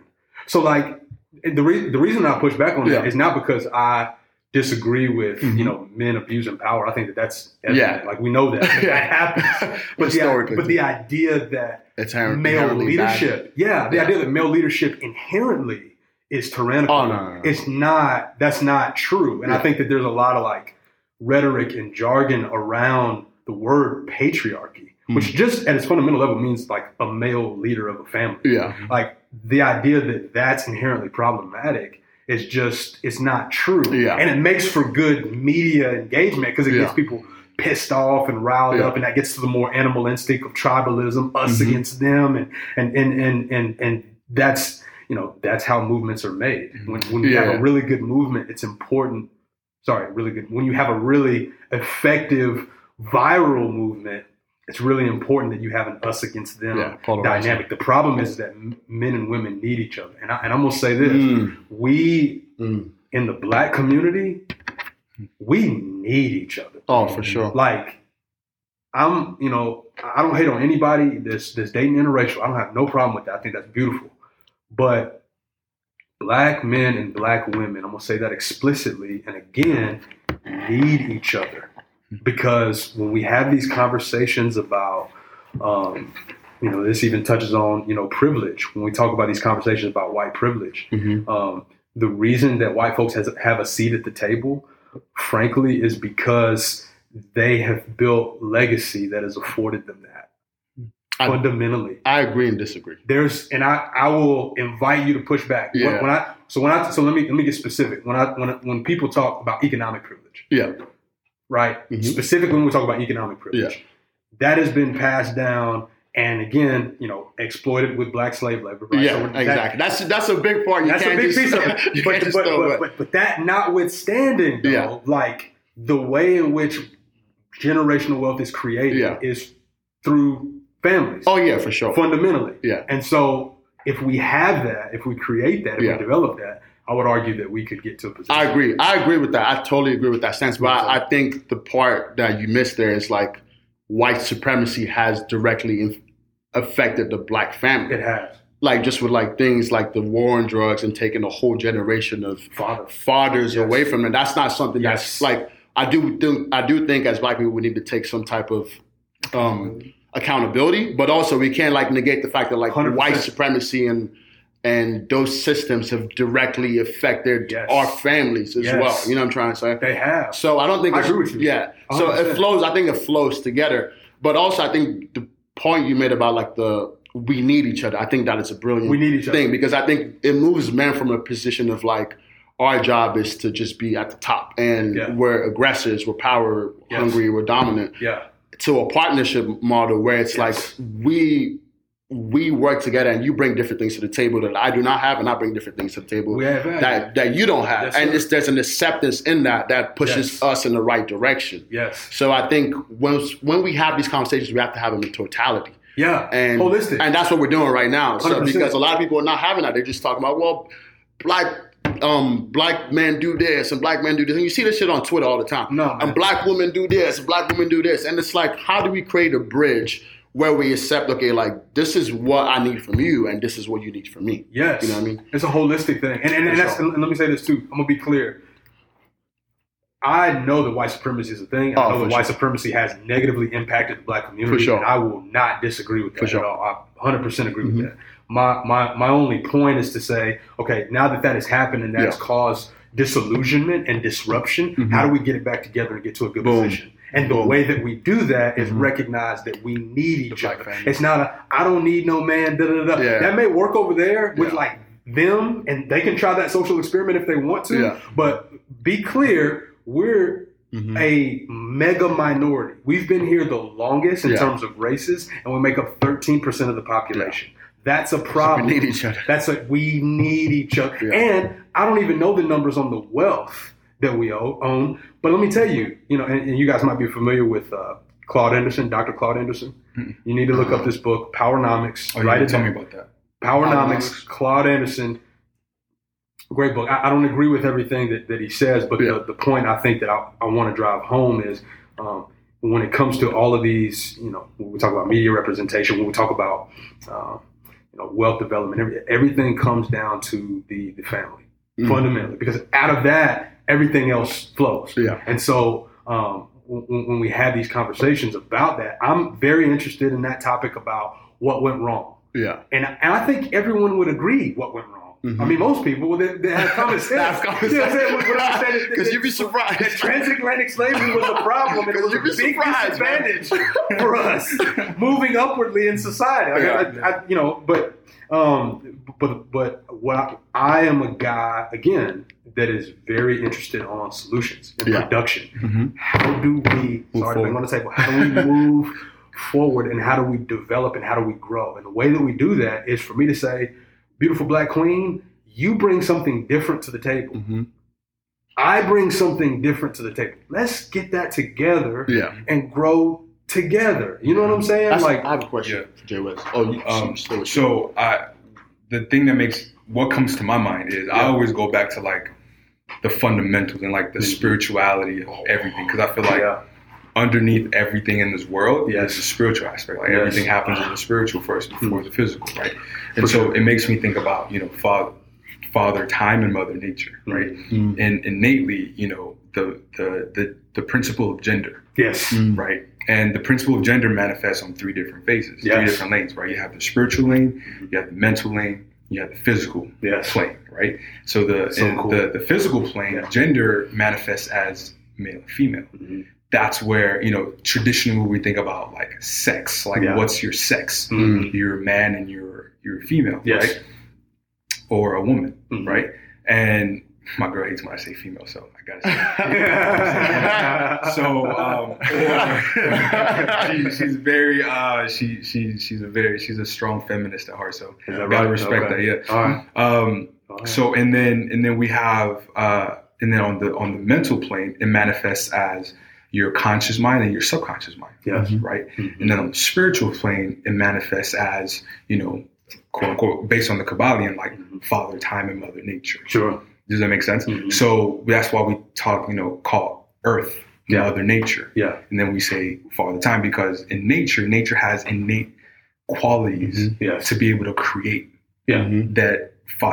So, like, the, re- the reason I push back on Yeah. that is not because I disagree with, Mhm. you know, men abusing power. I think that that's, evident. Yeah. like, we know that. *laughs* that happens. *laughs* But the, but the idea that it's male leadership. Yeah, the Yeah. idea that male leadership inherently is tyrannical. Oh, no, no, no. It's not. That's not true. And I think that there's a lot of like rhetoric and jargon around the word patriarchy, Hmm. which just at its fundamental level means like a male leader of a family. yeah Like the idea that that's inherently problematic is just it's not true. Yeah. And it makes for good media engagement because it gets people pissed off and riled Yeah. up and that gets to the more animal instinct of tribalism, us Mhm. against them and and and and and, and that's you know that's how movements are made. When, when you have a really good movement, it's important. Sorry, really good. When you have a really effective viral movement, it's really important that you have an us against them Yeah, dynamic. The problem is that men and women need each other. And, I, and I'm going to say this Mm. we Mm. in the black community, we need each other. oh for sure Like, I'm, you know, I don't hate on anybody that's, that's dating interracial. I don't have no problem with that. I think that's beautiful. But black men and black women, I'm going to say that explicitly and again, need each other. Because when we have these conversations about, um, you know, this even touches on, you know, privilege. When we talk about these conversations about white privilege, Mhm. um, the reason that white folks has, have a seat at the table, frankly, is because they have built legacy that has afforded them that. I- fundamentally, i agree and disagree there's, and I, I will invite you to push back. When- Yeah. When I, so when I, so let me let me get specific. When I when when people talk about economic privilege, yeah right? Mhm. Specifically, when we talk about economic privilege, that has been passed down and again, you know, exploited with black slave labor. Right? yeah So that- exactly that's that's a big part you that's a big just, piece of it. *laughs* but, but, but, but, but that notwithstanding, though, Yeah. like the way in which generational wealth is created Yeah. is through families, oh yeah for sure fundamentally. yeah And so, if we have that, if we create that, if Yeah. we develop that, I would argue that we could get to a position. I agree. I agree with that. I totally agree with that sense. But I, I think the part that you missed there is like white supremacy has directly in, affected the black family. It has. Like just with like things like the war on drugs and taking a whole generation of Father. fathers Yes. away from them. That's not something Yes. that's like I do think I do think as black people we need to take some type of um, accountability, but also we can't like negate the fact that like 100%. white supremacy and and those systems have directly affected Yes. our families as Yes. well. You know what I'm trying to say? They have. So I don't think I agree with you. Yeah. So it flows. I think it flows together. But also, I think the point you made about like the we need each other. I think that is a brilliant We need each other. thing because I think it moves men from a position of like our job is to just be at the top and Yeah. we're aggressors, we're power Yes. hungry, we're dominant. Yeah. To a partnership model where it's Yes. like we we work together and you bring different things to the table that I do not have and I bring different things to the table that that you don't have. And there's an acceptance in that that pushes Yes. us in the right direction. Yes. So I think when when we have these conversations, we have to have them in totality. Yeah. and Holistic. and that's what we're doing right now. So 100%. because a lot of people are not having that, they're just talking about well, black um black men do this and black men do this, and you see this shit on Twitter all the time. No, man. and black women do this, black women do this, and it's like, how do we create a bridge where we accept, okay, like this is what I need from you, and this is what you need from me. Yes. You know what I mean? It's a holistic thing. And, and, and, that's, and let me say this too. I'm going to be clear. I know that white supremacy is a thing. I Oh, know that white sure. supremacy has negatively impacted the black community. For sure. And I will not disagree with that For sure. at all. I 100% agree Mhm. with that. My, my, my only point is to say, okay, now that that has happened and that has Yeah. caused disillusionment and disruption, Mhm. how do we get it back together and get to a good Boom. position? And the way that we do that is Mhm. recognize that we need each other. family. It's not a I don't need no man. Da, da, da. Yeah. That may work over there with Yeah. like them, and they can try that social experiment if they want to. Yeah. But be clear, we're Mhm. a mega minority. We've been here the longest in terms of races, and we make up 13% of the population. That's a problem. We need each other. That's like we need each other. And I don't even know the numbers on the wealth that we own. But let me tell you, you know, and, and you guys might be familiar with uh, Claude Anderson, Dr. Claude Anderson. You need to look up this book, Powernomics. Oh, write yeah, it tell me about that. Powernomics, Powernomics. Claude Anderson. Great book. I, I don't agree with everything that, that he says, but Yeah. the, the point I think that I, I want to drive home is um, when it comes to all of these, you know, when we talk about media representation, when we talk about, uh, you know, wealth development, every, everything comes down to the, the family Mhm. fundamentally, because out of that, everything else flows. Yeah. And so um, when, when we have these conversations about that, I'm very interested in that topic about what went wrong. Yeah. And, and I think everyone would agree what went wrong. Mhm. I mean, most people they, they have common *laughs* sense. Common You know what I'm saying? sense. Would understand that- 'Cause you'd be surprised. That *laughs* transatlantic slavery was a problem, and it was a big disadvantage for us *laughs* moving upwardly in society. Like, Yeah. I, I, you know, but um, but but what I, I am a guy again that is very interested on solutions and Yeah. production. Mhm. How do we? Move sorry. I'm on the table. How do we move forward, and how do we develop, and how do we grow? And the way that we do that is for me to say, "Beautiful black queen, you bring something different to the table. Mhm. I bring something different to the table. Let's get that together Yeah. and grow together. You know what I'm saying? That's, like, I have a question, for Jay West. Oh, you, Um, so, so I, the thing that makes what comes to my mind is I always go back to like the fundamentals and like the spirituality of everything because I feel like yeah, underneath everything in this world Yes. is the spiritual aspect. Like Yes. everything happens in the spiritual first before the physical, right? And so it makes me think about you know father, father time and mother nature, right? Mm. And innately, you know the the the the principle of gender, yes, right? And the principle of gender manifests on three different phases, three different lanes, right? You have the spiritual lane, you have the mental lane, you have the physical yes, plane, right? So the So cool. the, the physical plane, Yeah. gender manifests as male and female. Mhm. That's where, you know, traditionally we think about like sex, like Yeah. what's your sex? Mhm. You're a man and you're you're a female, Yes. right? Or a woman, Mhm. right? And my girl hates when I say female, so I gotta say *laughs* so um, *laughs* *laughs* she, she's very uh, she she she's a very she's a strong feminist at heart. So that gotta right? respect Okay. that. Yeah. Right. Um, right. so and then and then we have uh, and then on the on the mental plane it manifests as your conscious mind and your subconscious mind, Yes. right? Mhm. And then on the spiritual plane it manifests as you know quote unquote based on the Kybalion like Mhm. father time and mother nature. Sure. Does that make sense? Mhm. So that's why we talk you know call Earth Yeah. mother nature. Yeah. And then we say father time because in nature, nature has innate qualities Yes. to be able to create Yeah. That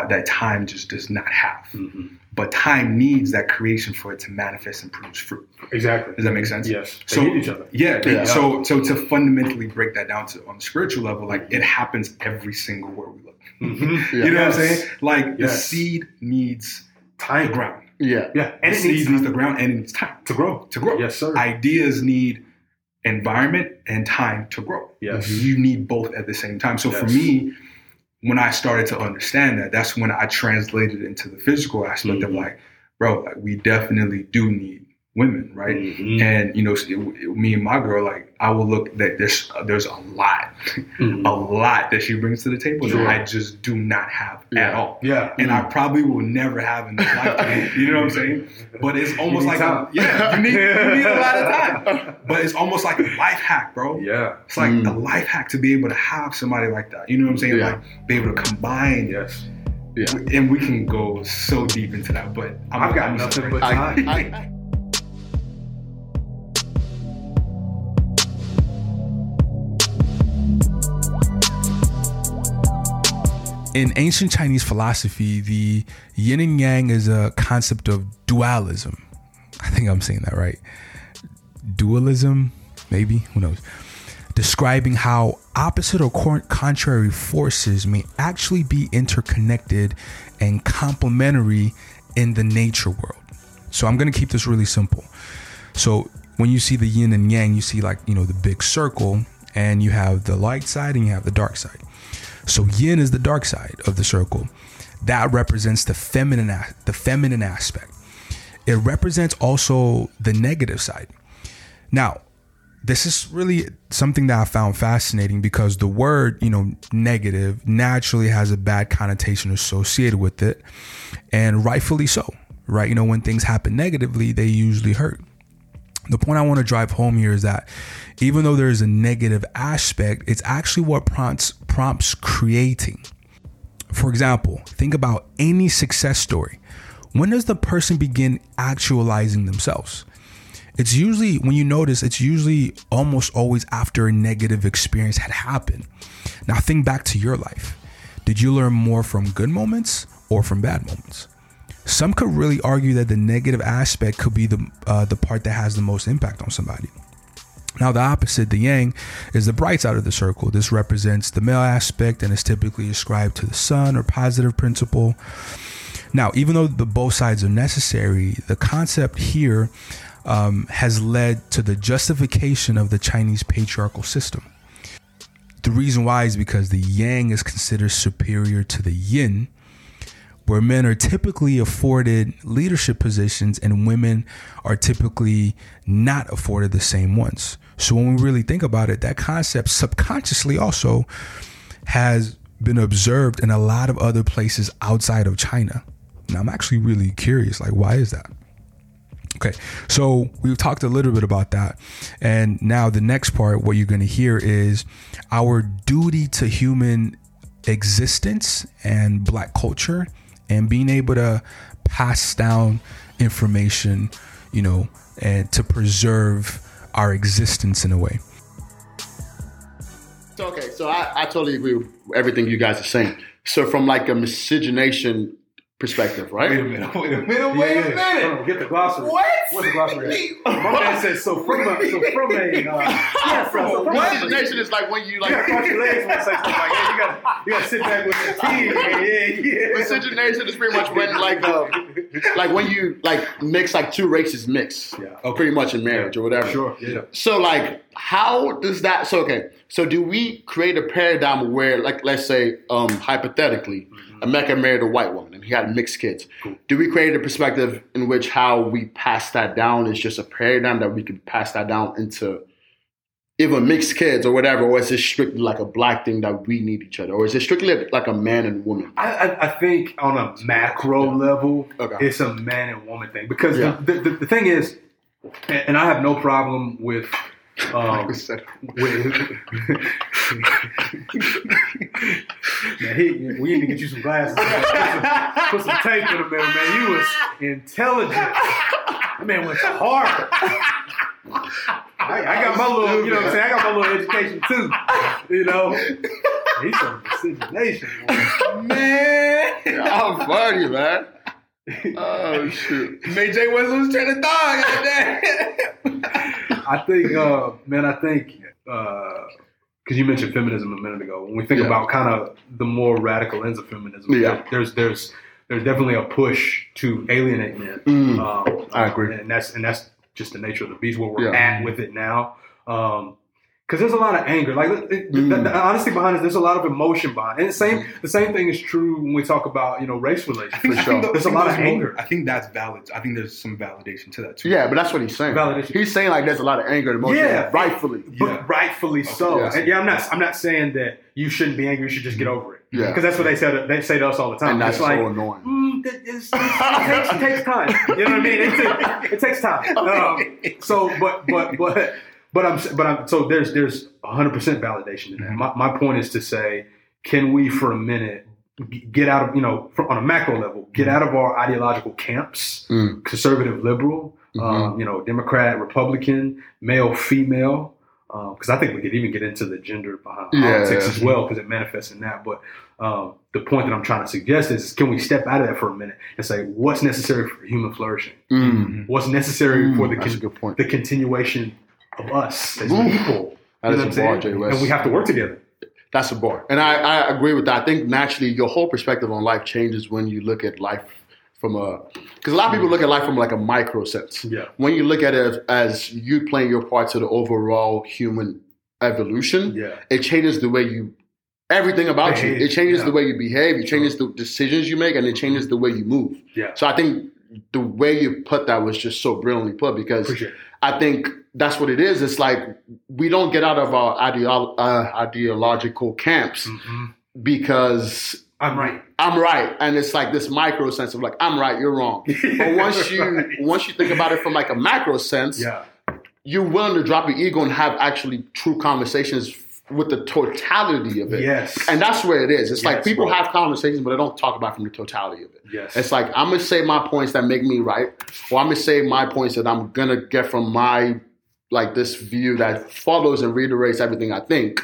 that time just does not have. Mhm. But time needs that creation for it to manifest and produce fruit. Exactly. Does that make sense? Yes. So need each other. yeah, Yeah. So so to fundamentally break that down to on the spiritual level, like it happens every single where we look. Mhm. *laughs* You know what I'm saying? Like the seed needs Time. the ground. Yeah. Yeah. And And the it seed needs needs the ground and it needs time to grow. to grow. Yes, sir. Ideas need environment and time to grow. Yes. You need both at the same time. So for me, when I started to understand that, that's when I translated into the physical aspect of Mhm. like, bro, like we definitely do need women, right? Mhm. And you know, it- it- me and my girl, like I will look that there's there's a lot Mhm. a lot that she brings to the table Sure. that I just do not have at all. Yeah. And I probably will never have in this lifetime. *laughs* You know what I'm saying? But it's almost like a, yeah, you need, you need a lot of time. *laughs* But it's almost like a life hack, bro. Yeah. It's like Mm. a life hack to be able to have somebody like that. You know what I'm saying? Yeah. Like be able to combine. Yes. Yeah. And we can go so deep into that, but I'm, I've got I'm nothing sorry. but *laughs* I, time. I, In ancient Chinese philosophy, the yin and yang is a concept of dualism. I think I'm saying that right. Dualism, maybe, who knows? Describing how opposite or contrary forces may actually be interconnected and complementary in the nature world. So I'm going to keep this really simple. So when you see the yin and yang, you see like, you know, the big circle and you have the light side and you have the dark side. So yin is the dark side of the circle. That represents the feminine the feminine aspect. It represents also the negative side. Now, this is really something that I found fascinating because the word, you know, negative naturally has a bad connotation associated with it, and rightfully so, right? You know, when things happen negatively, they usually hurt. The point I want to drive home here is that even though there is a negative aspect, it's actually what prompts prompts creating. For example, think about any success story. When does the person begin actualizing themselves? It's usually when you notice it's usually almost always after a negative experience had happened. Now think back to your life. Did you learn more from good moments or from bad moments? Some could really argue that the negative aspect could be the uh, the part that has the most impact on somebody. Now, the opposite, the yang, is the bright side of the circle. This represents the male aspect and is typically ascribed to the sun or positive principle. Now, even though the both sides are necessary, the concept here um, has led to the justification of the Chinese patriarchal system. The reason why is because the yang is considered superior to the yin, where men are typically afforded leadership positions and women are typically not afforded the same ones. So when we really think about it, that concept subconsciously also has been observed in a lot of other places outside of China. Now I'm actually really curious, like why is that? Okay, so we've talked a little bit about that. And now the next part, what you're going to hear is our duty to human existence and black culture and being able to pass down information, you know, and to preserve our existence in a way. Okay, so I, I totally agree with everything you guys are saying. So from like a miscegenation perspective, right? Wait a minute. Wait a minute. Wait yeah. a minute. Hold on, get the glossary. What? What's the glossary? at? My man says so from a so from a uh, yeah, from, so from a Miscegenation is like when you You gotta like. cross your legs when you say something like that. You gotta you gotta sit back with your teeth. Yeah, yeah, yeah. Miscegenation is pretty much when like uh, like when you like mix like two races mix, Yeah. pretty much in marriage or whatever. Sure. Yeah. So like, how does that? So okay, so do we create a paradigm where, like, let's say, um, hypothetically, Emeka married a white woman and he had mixed kids? Do we create a perspective in which how we pass that down is just a paradigm that we can pass that down into even mixed kids or whatever, or is it strictly like a black thing that we need each other, or is it strictly like a man and woman? I, I, I think on a macro level, Okay. it's a man and woman thing because Yeah. the, the, the thing is, and I have no problem with. Um, with *laughs* man, he, we need to get you some glasses. Put some, put some tape in them, man. Man, you was intelligent. That man went to Harvard. I, I got my little, you know what I'm saying? I got my little education too. You know, he's some boy. Man. I'm funny, man. Oh shoot! Made Jay West lose train of thought. I think, uh, man, I think because you mentioned feminism a minute ago. When we think Yeah. about kind of the more radical ends of feminism, Yeah. there's there's there's definitely a push to alienate men. Mm. Um, I agree. and that's and that's just the nature of the beast where we're Yeah. at with it now. Um, Because there's a lot of anger. Like it- the, the, the honesty behind it, there's a lot of emotion behind it. And the same the same thing is true when we talk about you know race relations. I think, For I sure. think the- There's I a think lot of there's more- anger. I think that's valid. I think there's some validation to that too. Yeah, but that's what he's saying. Validation. He's saying like there's a lot of anger and emotion, Yeah. rightfully. But Yeah. rightfully so. yes. And yeah, I'm not. I'm not saying that you shouldn't be angry. You should just get over it. Yeah. because that's what they say. They say to us all the time. And that's it's like, so annoying. mm, that is- it, takes, it takes time. You know what I mean? It, ta- it takes time. *laughs* Um, so, but but but but I'm but I'm so there's there's 100 percent validation in that. My my point is to say, can we for a minute get out of you know from, on a macro level get out of our ideological camps, Mm. conservative, liberal, um, you know, Democrat, Republican, male, female. Because I think we could even get into the gender behind Yeah. politics as well, because it manifests in that. But um, the point that I'm trying to suggest is, can we step out of that for a minute and say what's necessary for human flourishing? Mm. What's necessary for the con- point. the continuation of us as Oof. people? That You is a bar, saying? Jay West. And we have to work together. That's a bar. And I, I agree with that. I think naturally your whole perspective on life changes when you look at life from a because a lot of people look at life from like a micro sense. Yeah. When you look at it as, as you playing your part to the overall human evolution, Yeah. it changes the way you everything about Behave, you. It changes yeah. the way you behave, it changes the decisions you make, and it changes the way you move. Yeah. So I think the way you put that was just so brilliantly put because Appreciate it. I think that's what it is. It's like we don't get out of our ideolo- uh, ideological camps Mhm. because I'm right. I'm right, and it's like this micro sense of like I'm right, you're wrong. *laughs* But once you Right. once you think about it from like a macro sense, Yeah. you're willing to drop your ego and have actually true conversations with the totality of it. Yes. And that's where it is. It's like people bro. have conversations, but they don't talk about it from the totality of it. Yes. It's like I'm gonna say my points that make me right, or I'm gonna say my points that I'm gonna get from my like this view that follows and reiterates everything I think,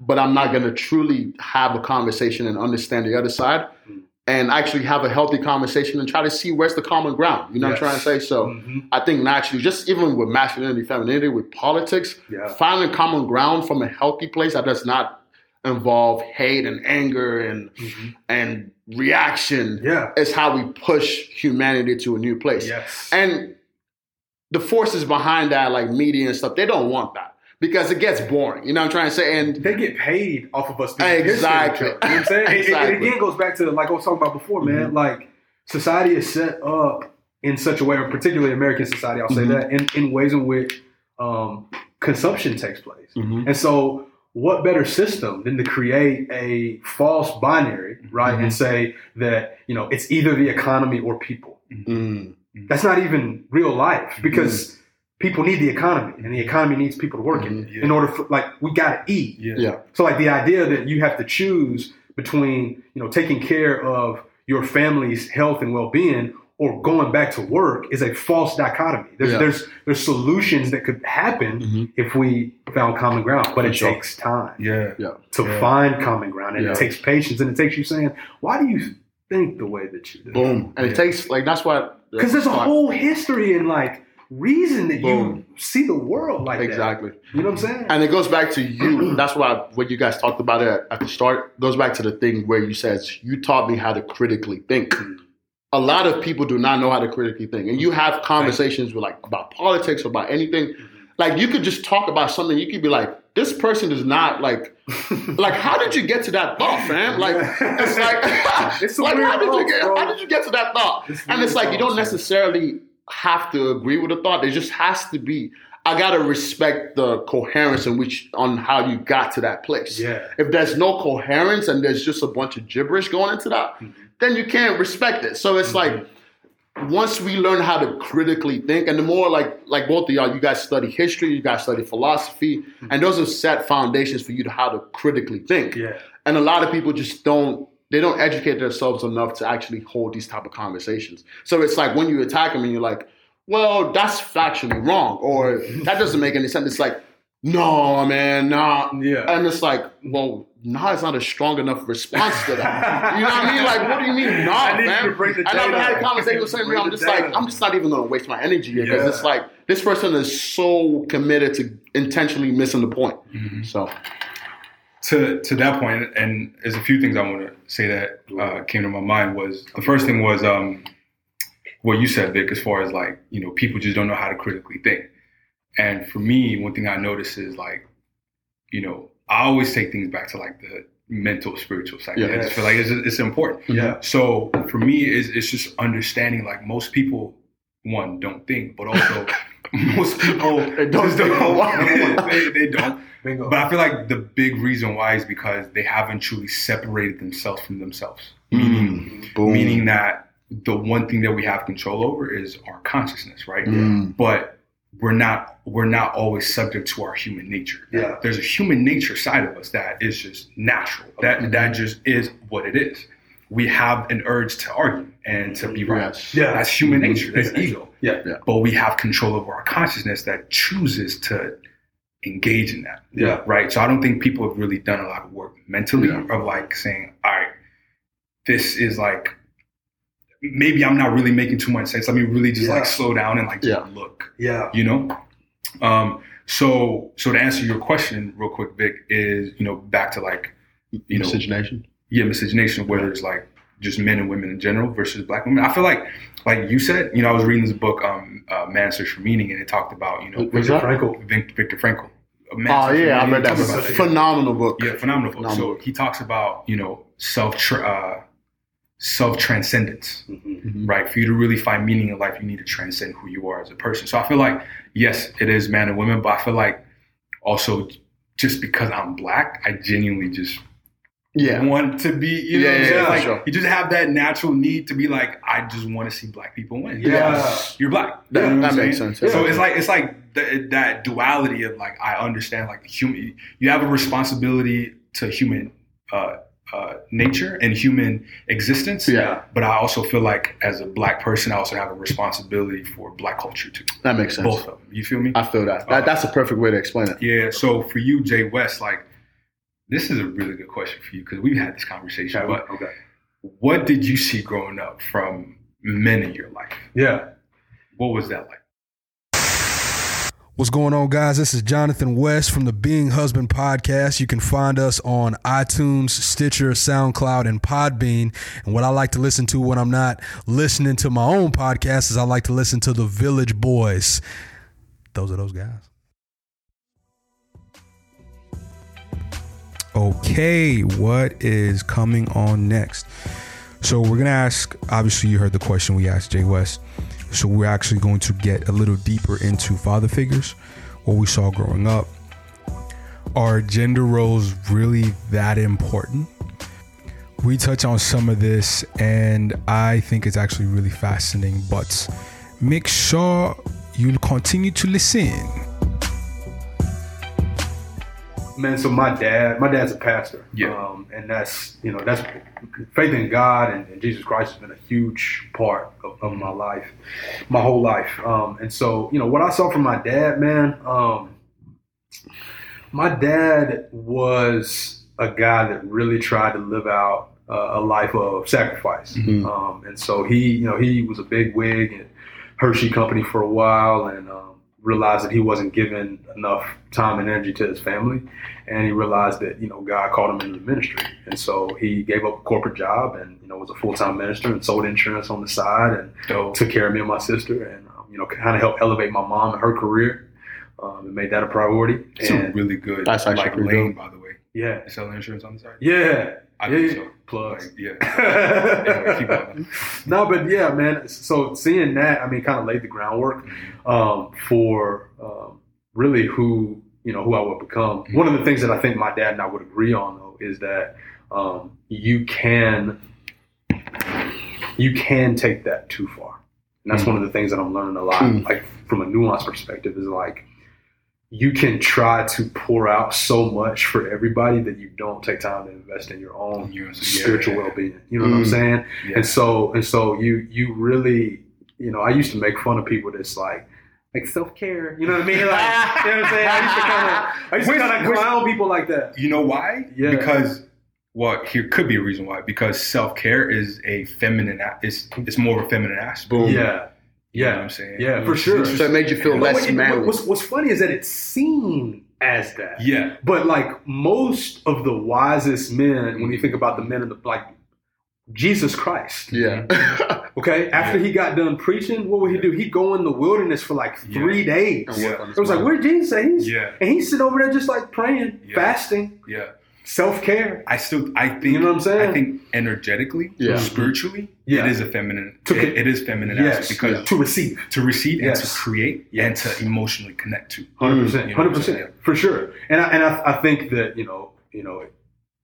but I'm not gonna truly have a conversation and understand the other side, mm. And actually have a healthy conversation and try to see where's the common ground. You know what I'm trying to say? So Mhm. I think naturally, just even with masculinity, femininity, with politics, Yeah. finding common ground from a healthy place that does not involve hate and anger and Mhm. and reaction Yeah. is how we push humanity to a new place. Yes. And the forces behind that, like media and stuff, they don't want that because it gets boring. You know what I'm trying to say? And they get paid off of us being pissed at each Exactly. You know what I'm saying? *laughs* Exactly. and again, it goes back to like I was talking about before, man. Like society is set up in such a way, or particularly American society, I'll say Mhm. that, in, in ways in which um, consumption takes place. Mhm. And so, what better system than to create a false binary, right? Mm-hmm. And say that you know it's either the economy or people. Mm. That's not even real life because people need the economy, and the economy needs people to work in Mhm. it in order for like we got to eat. Yeah. yeah, So like the idea that you have to choose between, you know, taking care of your family's health and well-being or going back to work is a false dichotomy. There's Yeah. there's there's solutions that could happen Mhm. if we found common ground, but it sure. takes time Yeah. yeah. to Yeah. find common ground and Yeah. it takes patience and it takes you saying, why do you think the way that you do? Boom. And it takes like that's why Because there's a whole history in like reason that Boom. you see the world like exactly. that. You know what I'm saying? And it goes back to you. That's why what you guys talked about it at the start goes back to the thing where you said you taught me how to critically think. A lot of people do not know how to critically think, and you have conversations with like about politics or about anything. Mm-hmm. Like you could just talk about something. You could be like, "This person is not like, *laughs* like how did you get to that thought, fam? Like it's like, *laughs* It's *laughs* like how did you get how did you get to that thought? It's and it's like you don't necessarily have to agree with the thought. There just has to be. I gotta respect the coherence in which on how you got to that place. Yeah. If there's no coherence and there's just a bunch of gibberish going into that, Mm-hmm. then you can't respect it. So it's like once we learn how to critically think, and the more like like both of y'all, you guys study history, you guys study philosophy, Mm-hmm. and those are set foundations for you to how to critically think. Yeah. And a lot of people just don't they don't educate themselves enough to actually hold these type of conversations. So it's like when you attack them and you're like, well, that's factually wrong, or that doesn't make any sense. It's like, no, man, nah. Yeah. And it's like, well, nah is not a strong enough response to that. you know what I mean? Like, what do you mean, nah, I need man? To break the and I've had a conversation with somebody, I'm just like. I'm just not even gonna waste my energy here because Yeah. it's like this person is so committed to intentionally missing the point. Mm-hmm. So to to that point, and there's a few things I want to say that uh, came to my mind. Was the first thing was um, what you said, Vic, as far as like you know people just don't know how to critically think. And for me, one thing I notice is like you know, I always take things back to like the mental, spiritual side. Yeah. I just feel like it's, it's important. Yeah. So for me, it's, it's just understanding like most people, one, don't think, but also *laughs* *laughs* most people They don't just don't. they, they don't. Bingo. But I feel like the big reason why is because they haven't truly separated themselves from themselves. Meaning, Boom. meaning that the one thing that we have control over is our consciousness, right? Mm. But we're not we're not always subject to our human nature. Yeah. There's a human nature side of us that is just natural. That that just is what it is. We have an urge to argue and to be right. Yes. Yeah. That's human nature. That's ego. Yeah. Yeah. But we have control over our consciousness that chooses to engage in that. Yeah. Right. So I don't think people have really done a lot of work mentally Yeah. of like saying, all right, this is like maybe I'm not really making too much sense. Let me really just Yeah. like slow down and like Yeah. look. Yeah. You know? Um so so to answer your question real quick, Vic, is you know, back to like you know Miscegenation. yeah, miscegenation, whether it's like just men and women in general versus black women. I feel like, like you said, you know, I was reading this book, um, uh, Man's Search for Meaning, and it talked about, you know, What's Viktor that? Frankl. Viktor Frankl. Oh Search for yeah, I read that. He book. talks that. Phenomenal book. Yeah, phenomenal book. Phenomenal So he talks about, you know, self uh, self transcendence, Mhm. right? For you to really find meaning in life, you need to transcend who you are as a person. So I feel like, yes, it is man and women, but I feel like also just because I'm black, I genuinely just Yeah. want to be, you know, Yeah, what I'm yeah, saying? yeah, like sure. you just have that natural need to be like, I just want to see black people win. Yeah. you're black. That- You know that makes saying? sense. So it's like it's like the, that duality of like I understand like human. You have a responsibility to human uh, uh, nature and human existence. Yeah. But I also feel like as a black person, I also have a responsibility for black culture too. That makes sense. Both of them. You feel me? I feel that. that. That's a perfect way to explain it. Yeah. So for you, Jay West, like this is a really good question for you because we've had this conversation. Okay. But okay. what did you see growing up from men in your life? Yeah. What was that like? What's going on, guys? This is Johnathan West from the Being Husband podcast. You can find us on iTunes, Stitcher, SoundCloud, and Podbean. And what I like to listen to when I'm not listening to my own podcast is I like to listen to the Village Boyz. Those are those guys. Okay, what is coming on next? So we're gonna ask. Obviously, you heard the question we asked Jay West. So we're actually going to get a little deeper into father figures, what we saw growing up. Are gender roles really that important? We touch on some of this, and I think it's actually really fascinating. But make sure you continue to listen. Man, so my dad, my dad's a pastor. Yeah. Um, and that's, you know, that's faith in God and, and Jesus Christ has been a huge part of, of my life, my whole life. Um, and so, you know, what I saw from my dad, man, um, my dad was a guy that really tried to live out uh, a life of sacrifice. Mhm. Um, and so he, you know, he was a big wig at Hershey Company for a while and um, realized that he wasn't giving enough time and energy to his family. And he realized that, you know, God called him into the ministry. And so he gave up a corporate job and, you know, was a full time minister and sold insurance on the side and Dope. took care of me and my sister and, um, you know, kind of helped elevate my mom and her career um, and made that a priority. It's a really good That's actually like lane, by the way. yeah. Selling insurance on the side? Yeah. I yeah, think yeah. so. Plugs. Like, yeah. *laughs* Anyway, keep no, but yeah, man. So seeing that, I mean, kind of laid the groundwork um, for um, really who you know who I would become. One of the things that I think my dad and I would agree on, though, is that um, you can you can take that too far, and that's one of the things that I'm learning a lot. Mm. Like from a nuanced perspective, is like you can try to pour out so much for everybody that you don't take time to invest in your own Yeah. spiritual well-being. You know what I'm Mm. saying? Yeah. And so and so you you really you know I used to make fun of people that's like like self care. You know what I mean? Like you know what I'm saying? I used to kind of I used to kind of which- clown people like that. You know why? Yeah. Because well, here could be a reason why. Because self care is a feminine. It's it's more of a feminine aspect. Boom. Yeah, You know yeah, what I'm saying? yeah, for sure. So it made you feel But less what- manly. What's, what's funny is that it's seen as that. Yeah. But like most of the wisest men, when you think about the men in the like Jesus Christ. Yeah. *laughs* Okay, after he got done preaching, what would he do? He'd go in the wilderness for like three days. And work on his It was like, mind. where Jesus at? He's, Yeah. And he's sitting over there just like praying, Yeah. fasting, Yeah. Self care. I still, I think, You know what I'm saying? I think energetically, Yeah. spiritually, Yeah. it is a feminine. To it- it is feminine Yes, because to receive. to receive Yes. and to create Yes. and to emotionally connect to. Hundred percent, You know what hundred percent, for sure. And I, and I, I think that you know, you know,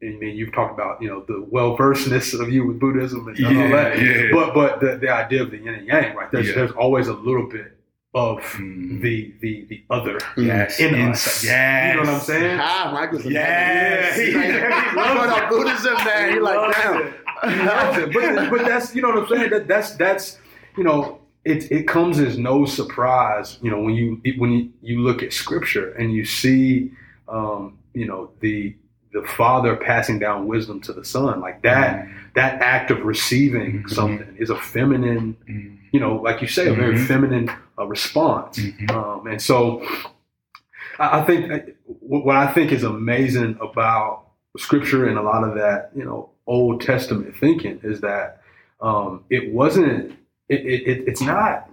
I mean, you've talked about you know the well versedness of you with Buddhism and all Yeah, that. yeah. But but the, the idea of the yin and yang, right? There's Yeah. there's always a little bit of Mhm. the the the other Yes, in inside- us. yes. You know what I'm saying? Ah, Michael's a Yes. He's like, *laughs* he loves Buddhism, man. He like, loves damn. it. He loves it. But *laughs* but that's you know what I'm saying. That that's that's you know it it comes as no surprise. You know when you when you, you look at scripture and you see um, you know the the father passing down wisdom to the son like that that act of receiving Mhm. something is a feminine Mm. You know like you say a very Mhm. feminine uh, response Mhm. um, and so I, I think that what what I think is amazing about scripture and a lot of that, you know, Old Testament thinking is that um, it wasn't, it, it, it, it's not,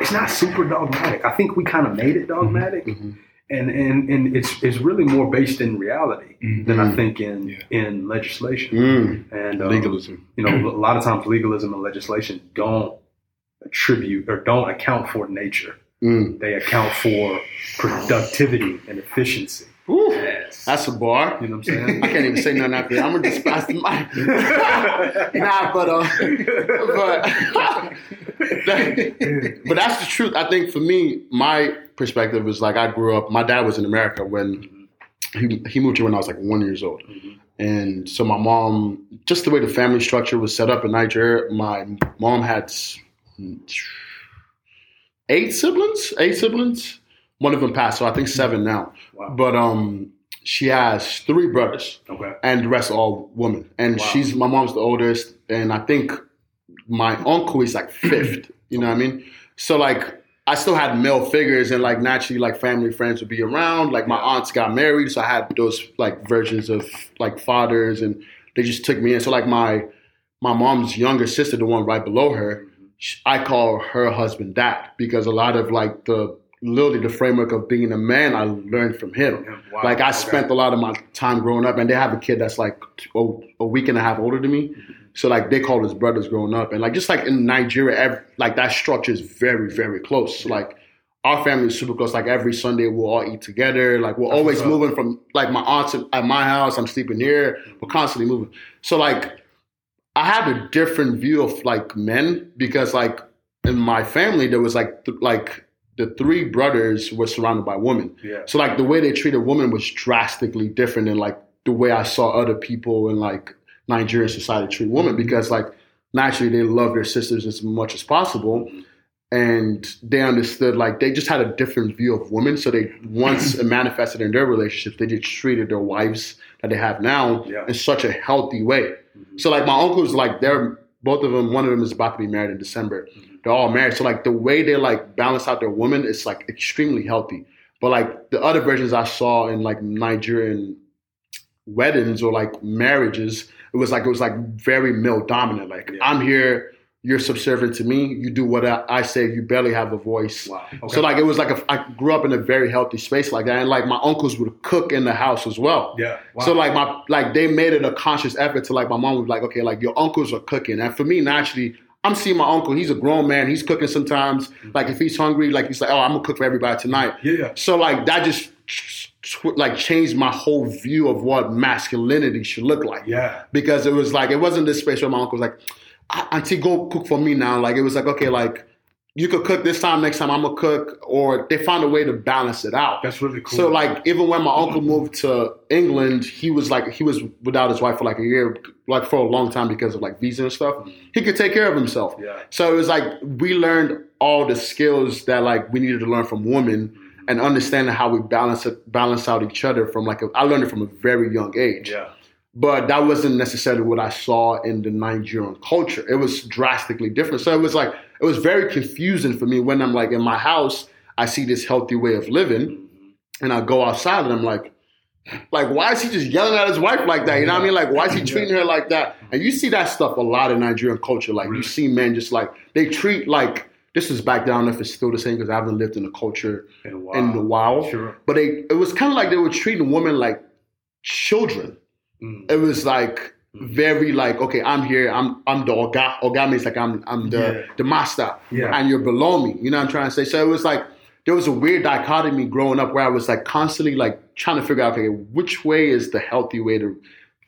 it's not super dogmatic. I think we kind of made it dogmatic, Mhm. and and and it's it's really more based in reality Mhm. than I think in Yeah. in legislation. Mm. And um, Legalism. you know, a lot of times legalism and legislation don't attribute or don't account for nature. Mm. They account for productivity and efficiency. Woo. Yes. That's a bar. You know what I'm saying? I can't even say nothing after that. I'm gonna just pass the mic. *laughs* nah, but uh, but *laughs* but that's the truth. I think for me, my perspective is like I grew up. My dad was in America when he he moved here when I was like one years old, and so my mom, just the way the family structure was set up in Nigeria, my mom had eight siblings. Eight siblings. One of them passed, so I think seven now. Wow. But um, she has three brothers Okay. and the rest are all women. And Wow. she's my mom's the oldest, and I think my uncle is like fifth. You know what I mean? So like I still had male figures, and like naturally, like family friends would be around. Like my aunts got married, so I had those like versions of like fathers, and they just took me in. So like my my mom's younger sister, the one right below her, I call her husband that because a lot of like the literally the framework of being a man I learned from him. Wow. Like I Okay. spent a lot of my time growing up, and they have a kid that's like a, a week and a half older than me. So like they call his brothers growing up, and like just like in Nigeria, every, like that structure is very very close. So like our family is super close. Like every Sunday we'll all eat together. Like we're always moving from like my aunt's at my house. I'm sleeping here. We're constantly moving. So like I had a different view of like men because like in my family there was like th- like the three brothers were surrounded by women. Yeah. So like the way they treated women was drastically different than like the way I saw other people in like Nigerian society treat women because like naturally they love their sisters as much as possible. And they understood like they just had a different view of women. So they once it *clears throat* manifested in their relationships, they just treated their wives that they have now Yeah. in such a healthy way. So like my uncles, like they're both of them. One of them is about to be married in December. Mm-hmm. They're all married. So like the way they like balance out their women is like extremely healthy. But like the other versions I saw in like Nigerian weddings or like marriages, it was like it was like very male dominant. Like Yeah. I'm here, you're subservient to me. You do what I, I say. You barely have a voice. Wow. Okay. So like it was like a, I grew up in a very healthy space like that, and like my uncles would cook in the house as well. yeah. Wow. So like my like they made it a conscious effort to like my mom was like, okay, like your uncles are cooking. And for me, naturally, I'm seeing my uncle, he's a grown man, he's cooking sometimes. Like if he's hungry, like he's like, oh, I'm gonna cook for everybody tonight. yeah. So like that just like changed my whole view of what masculinity should look like. Yeah. Because it was like it wasn't this space where my uncle was like, "Ah, Auntie, go cook for me now. Like it was like, okay, like you could cook this time, next time I'm gonna cook, or they found a way to balance it out. That's really cool. So like even when my uncle moved to England, he was like he was without his wife for like a year, like for a long time because of like visa and stuff. Mm-hmm. He could take care of himself. Yeah. So it was like we learned all the skills that like we needed to learn from women mm-hmm. and understanding how we balance it, balance out each other from like a, I learned it from a very young age. Yeah. But that wasn't necessarily what I saw in the Nigerian culture. It was drastically different. So it was like it was very confusing for me when I'm like in my house, I see this healthy way of living, and I go outside and I'm like, Like, why is he just yelling at his wife like that? You know what I mean? Like, why is he treating her like that? And you see that stuff a lot in Nigerian culture. Like, you see men just like they treat like this is back down if it's still the same because I haven't lived in the culture In a while. in a while. Sure. But they, it was kind of like they were treating women like children. Mm. It was like very like, okay, I'm here. I'm I'm the oga. Oga means like I'm I'm the Yeah. the master, Yeah. and you're below me. You know what I'm trying to say? So it was like there was a weird dichotomy growing up where I was like constantly like trying to figure out, okay, which way is the healthy way to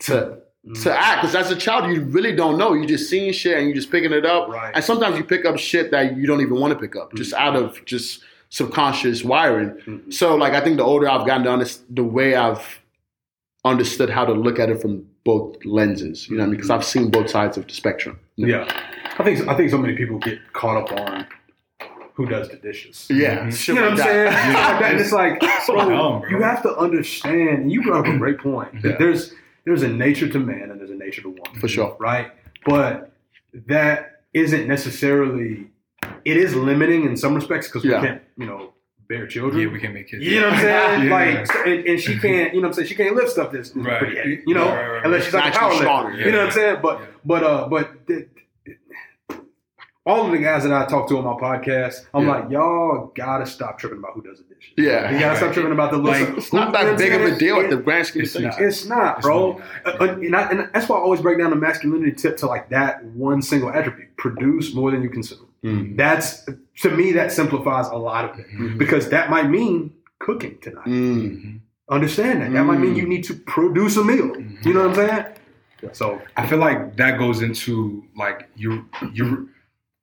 to Mm. to act? Because as a child, you really don't know. You're just seeing shit and you're just picking it up. Right. And sometimes you pick up shit that you don't even want to pick up, just out of just subconscious wiring. Mhm. So like I think the older I've gotten to understand the way I've understood how to look at it from both lenses. You know what I mean? Because I've seen both sides of the spectrum. Yeah, I think I think so many people get caught up on who does the dishes. Yeah. Mm-hmm. Shit You know what I'm saying? that. Shit like that. And it's like, *laughs* so bro, dumb, you have to understand. And you brought up a great point. that Yeah. There's there's a nature to man and there's a nature to woman. For sure. right? But that isn't necessarily. It is limiting in some respects because Yeah. we can't, you know, bear children. Yeah, we can make kids. You know what I'm saying? Yeah. Like, so- and, and she can't, you know what I'm saying? She can't lift stuff that's that's Right. pretty heavy, you know, Right, right, right. unless she's like a power stronger, lifter. You know what I'm saying? But, Yeah. but, uh, but the, all of the guys that I talk to on my podcast, I'm Yeah. like, y'all gotta stop tripping about who does the dishes. Yeah. You gotta stop tripping about the looks. Like, of- It's not you know what that big of a deal at the It- grand scheme of it's things. not. it's not, bro. really Uh, not. uh, and, I, and that's why I always break down the masculinity tip to like that one single attribute: produce more than you consume. Mm. That's to me that simplifies a lot of it Mhm. because that might mean cooking tonight. Mm. Understand that? That might mean you need to produce a meal. You know what I'm saying? So I feel like that goes into like your your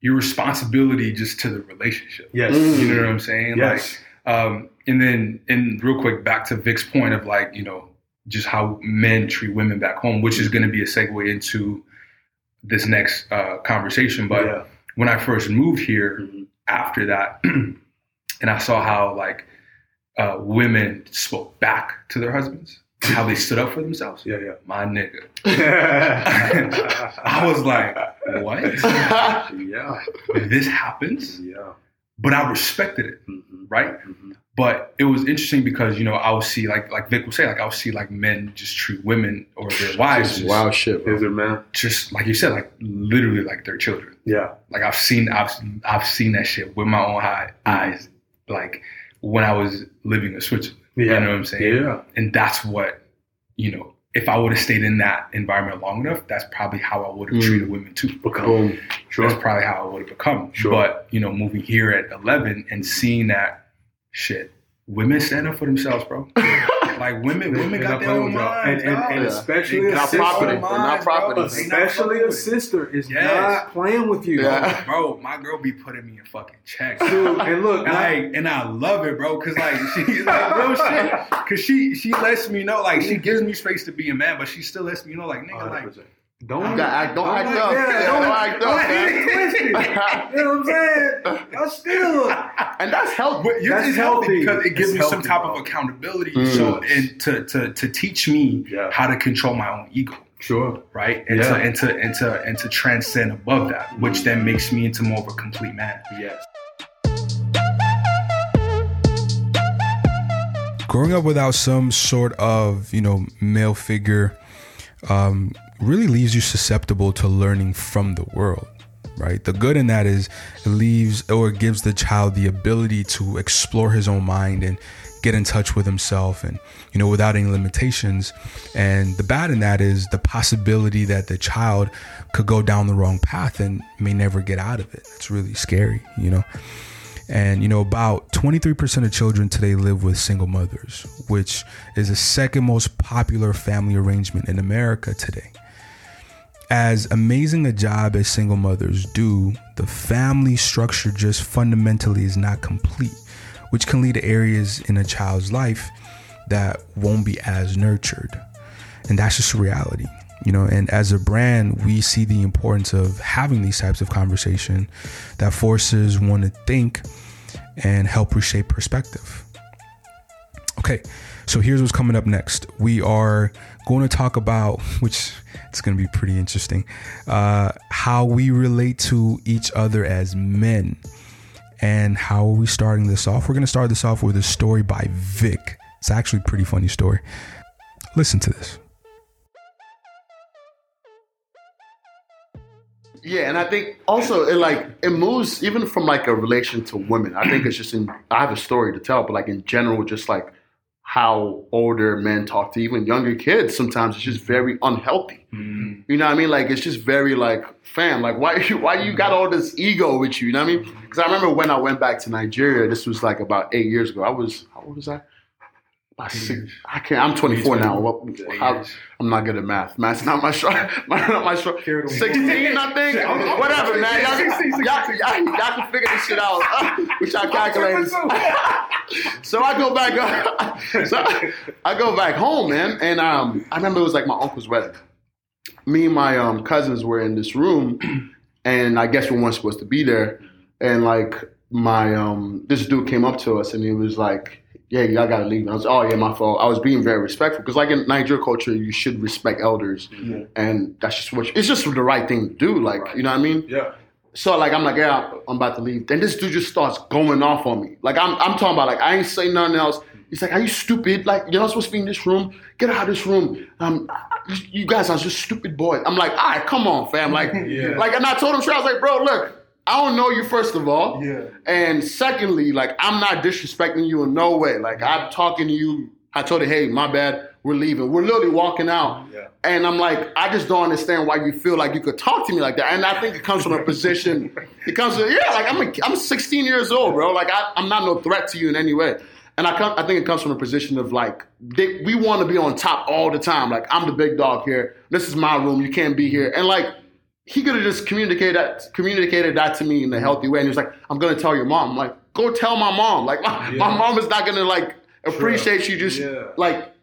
your responsibility just to the relationship. yes. You know what I'm saying? yes, Like, um, and then and real quick back to Vic's point of like you know just how men treat women back home, which is going to be a segue into this next uh, conversation. But yeah. When I first moved here, Mhm. after that, *clears throat* and I saw how like uh, women spoke back to their husbands, and how they stood up for themselves. yeah, yeah, My nigga. *laughs* *laughs* I was like, what? *laughs* yeah, this happens, yeah. but I respected it, Mhm. right? Mhm. But it was interesting because you know I would see like like Vic would say like I would see like men just treat women or their wives Just just, wild shit, bro. Is it man? just like you said like literally like their children. Yeah, Like I've seen I've I've seen that shit with my own high eyes. Like when I was living in Switzerland, yeah. you know what I'm saying? Yeah, And that's what you know. If I would have stayed in that environment long enough, that's probably how I would have Mm. treated women too. Boom. sure. That's probably how I would have become. Sure. But you know, moving here at 11 and seeing that shit, women stand up for themselves, bro. *laughs* like women, women They're got not their own with y'all. minds, and, and, and especially They a got Not property. sister, not property. especially a sister is Yes. not playing with you. Yeah. bro, my girl be putting me in fucking check. Dude, and look, And I, I and I love it, bro, cause like she like real shit. Cause she she lets me know, like she gives me space to be a man, but she still lets me know, like nigga, like 100%. Don't You gotta act- don't act like- up. Yeah, Yeah, don't, don't act up, don't man. act twisted. you know what I'm *laughs* saying? Y'all still. *laughs* and that's healthy. But you're That's it's healthy healthy. because it gives It's me some type bro. of accountability. Mm. So and to to to teach me Yeah. how to control my own ego, Sure. right? And Yeah. to and to and to and to transcend above that, which then makes me into more of a complete man. Yes. growing up without some sort of you know male figure um, really leaves you susceptible to learning from the world right? The good in that is it leaves or gives the child the ability to explore his own mind and get in touch with himself and you know without any limitations. And the bad in that is the possibility that the child could go down the wrong path and may never get out of it. It's really scary you know? And you know, about 23% of children today live with single mothers, which is the second most popular family arrangement in America today. As amazing a job as single mothers do, the family structure just fundamentally is not complete, which can lead to areas in a child's life that won't be as nurtured. And that's just reality. You know, and as a brand, we see the importance of having these types of conversation that forces one to think and help reshape perspective. Okay, so here's what's coming up next. We are going to talk about, which it's going to be pretty interesting, uh, how we relate to each other as men. And how are we starting this off? We're going to start this off with a story by Vic. It's actually a pretty funny story. Listen to this. Yeah, and I think also it like it moves even from like a relation to women. I think it's just in I have a story to tell, but like in general, just like how older men talk to even younger kids sometimes it's just very unhealthy. Mm. You know what I mean? Like it's just very like, fam, like why you *laughs* why you got all this ego with you? You know what I mean? Because I remember when I went back to Nigeria, this was like about eight years ago. I was how old was I? About six, I can't. I'm 24 now. What, how, I'm not good at math. Math's not my strong. *laughs* My, not my strong. 16, I think. Whatever, man. Y'all, y'all, y'all, y'all, y'all can figure this shit out. Which I calculated. so I go back. *laughs* so I go back home, man, and um, I remember it was like my uncle's wedding. Me and my um cousins were in this room, *clears throat* and I guess we weren't supposed to be there. And like my um, this dude came up to us, and he was like, "Yeah, y'all gotta leave." And I was, "Oh yeah, my fault." I was being very respectful because, like in Nigerian culture, you should respect elders, and that's just what it's just the right thing to do. Like you know what I mean? Yeah. So like I'm like, yeah, I'm about to leave. Then this dude just starts going off on me. Like I'm I'm talking about like I ain't say nothing else. He's like, are you stupid? Like you're not supposed to be in this room. Get out of this room. Um, you guys are just stupid boys. I'm like, all right, come on, fam. Like, *laughs* Yeah. like, and I told him straight, I was like, bro, look, I don't know you first of all. Yeah. And secondly, like I'm not disrespecting you in no way. Like I'm talking to you. I told her, hey, my bad. We're leaving. We're literally walking out. Yeah. And I'm like, I just don't understand why you feel like you could talk to me like that. And I think it comes from a position. *laughs* It comes from yeah, like I'm a, I'm 16 years old, bro. Like I, I'm not no threat to you in any way. And I come, I think it comes from a position of like they, we want to be on top all the time. Like I'm the big dog here. This is my room. You can't be here. And like he could have just communicated that communicated that to me in a healthy way. And he was like, I'm gonna tell your mom. I'm like, go tell my mom. Like my, my mom is not gonna like appreciate you just Yeah. like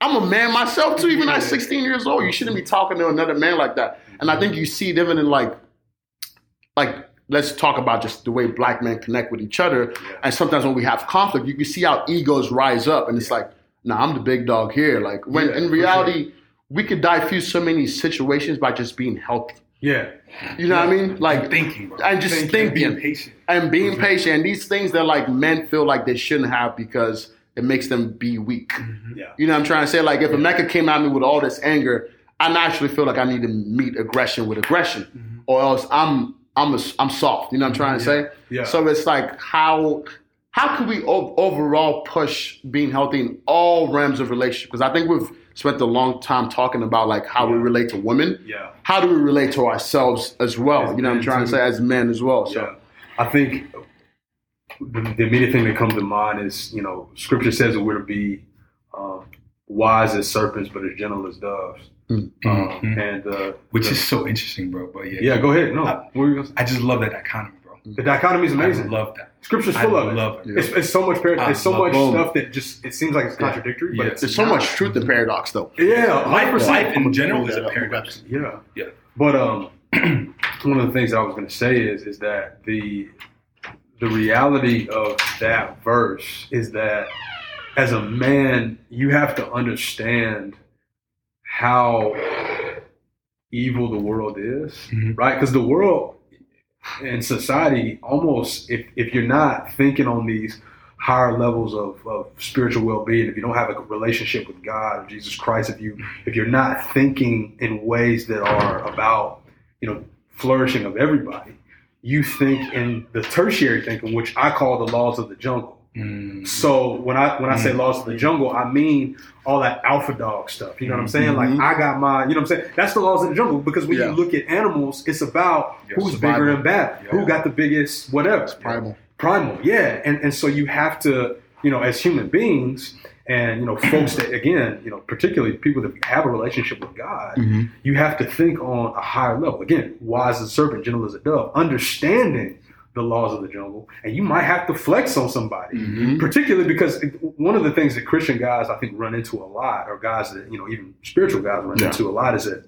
I'm a man myself too, even at 16 years old. You shouldn't be talking to another man like that. And I think you see it even in like like let's talk about just the way black men connect with each other. And sometimes when we have conflict, you can see how egos rise up and it's like, nah, I'm the big dog here. Like when Yeah, in reality, we could diffuse so many situations by just being healthy. Yeah. You know what I mean? Like thinking, bro. and just thinking, and being patient. and being patient. And these things that like men feel like they shouldn't have because it makes them be weak. Mm-hmm. Yeah. You know what I'm trying to say? Like if Emeka came at me with all this anger, I naturally feel like I need to meet aggression with aggression, mm-hmm. or else I'm I'm a, I'm soft. You know what I'm trying to say? Yeah. So it's like how how can we o- overall push being healthy in all realms of relationship? Because I think we've spent a long time talking about like how we relate to women. Yeah. How do we relate to ourselves as well? As you know what I'm men, trying to say as men as well. So Yeah. I think the, the immediate thing that comes to mind is, you know, scripture says that we're to be um, wise as serpents, but as gentle as doves. Um, Mhm. and uh, Which the- is so interesting, bro. But yeah, yeah, go ahead. No, I- what were you gonna say? I just love that dichotomy, bro. The dichotomy is amazing. I love that. Scripture's I full of it. love it. It's, it's so much. Par- I it's so much both. stuff that just it seems like it's contradictory, but Yeah. it's there's so not. much truth in paradox, though. Yeah, Life, 100%. life in general is a paradox. Yeah, Yeah. But um, *clears throat* one of the things I was going to say is is that the the reality of that verse is that as a man, you have to understand how evil the world is, Mhm. right? Because the world and society almost, if if you're not thinking on these higher levels of, of spiritual well-being if you don't have a relationship with god or jesus christ if you if you're not thinking in ways that are about you know flourishing of everybody you think in the tertiary thinking which i call the laws of the jungle Mm. so when I when I say laws of the jungle, I mean all that alpha dog stuff. You know what I'm saying? Like I got my, you know what I'm saying? That's the laws of the jungle because when Yeah. you look at animals, it's about Yeah, who's survival. bigger and better, Yeah. who got the biggest whatever. Primal. Primal, yeah. And and so you have to, you know, as human beings and you know, folks that again, you know, particularly people that have a relationship with God, Mm-hmm. you have to think on a higher level. Again, wise as a serpent, gentle as a dove, understanding the laws of the jungle, and you might have to flex on somebody, Mhm. particularly because one of the things that Christian guys I think run into a lot, or guys that you know even spiritual guys run Yeah. into a lot, is that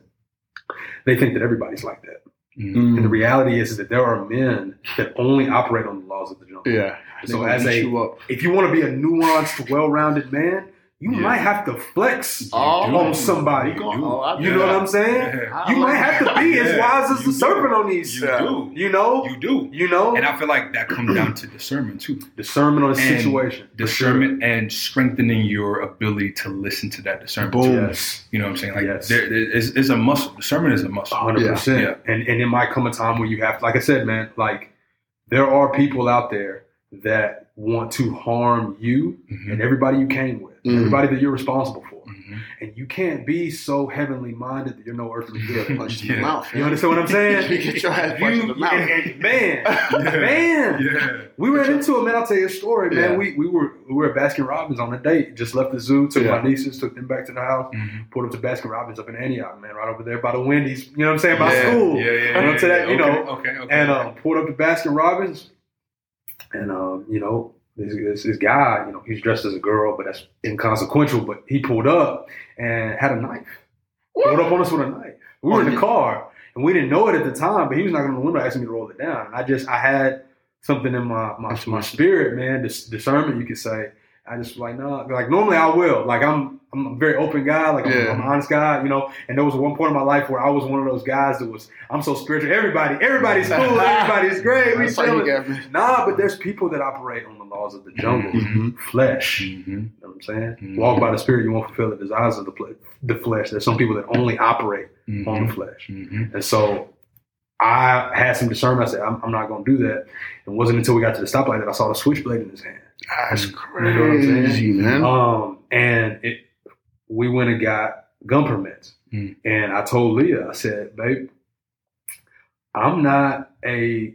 they think that everybody's like that, Mm. and the reality is, that there are men that only operate on the laws of the jungle. Yeah. So as a- you. If you want to be a nuanced, well-rounded man, you Yeah. might have to flex Oh, on somebody. You, oh, I You know what I'm saying? Yeah. You might have to be as wise as you the serpent on these. You do. You know? You do. You know? And I feel like that comes down to discernment too. Discernment on the And situation. for Discernment and strengthening your ability to listen to that discernment. sure. too. Yes. You know what I'm saying? Like Yes. there, there- it's, it's a muscle. Discernment is a muscle. hundred Yeah. percent. And and it might come a time where you have, like I said, man, like there are people out there that want to harm you Mhm. and everybody you came with, Mhm. everybody that you're responsible for, Mhm. and you can't be so heavenly minded that you're no earthly good. Punched *laughs* in Yeah. the mouth. You understand what I'm *laughs* saying? You get your ass punched in the mouth. man, *laughs* Yeah. man, Yeah. we ran into it, man. I'll tell you a story, man. We we were we were at Baskin Robbins on a date. Just left the zoo, took my nieces, took them back to the house, Mhm. pulled up to Baskin Robbins up in Antioch, man, right over there by the Wendy's. You know what I'm saying? By school. Yeah, yeah, Went up to yeah, that, you know, Okay, okay. and uh, pulled up to Baskin Robbins, and um, you know, this, this this guy, you know, he's dressed as a girl, but that's inconsequential. But he pulled up and had a knife. Pulled up on us with a knife. We were oh, in the car and we didn't know it at the time, but he was knocking on the window asking me to roll it down. And I just I had something in my my, my spirit, man, this discernment, you could say. I just like, no, like normally I will. Like I'm I'm a very open guy, like I'm, Yeah. I'm an honest guy, you know. And there was one point in my life where I was one of those guys that was I'm so spiritual. Everybody, everybody's cool, everybody's great, we *laughs* chilling. Nah, but there's people that operate on the laws of the jungle, Mhm. flesh. Mhm. You know what I'm saying? Mhm. Walk by the spirit, you won't fulfill the desires of the, ple- the flesh. There's some people that only operate on Mhm. the flesh. Mhm. And so I had some discernment. I said, I'm, I'm not going to do that. It wasn't until we got to the stoplight that I saw the switchblade in his hand. That's You know what I'm crazy, man. Um, and it, we went and got gun permits. Mm. And I told Leah, I said, babe, I'm not a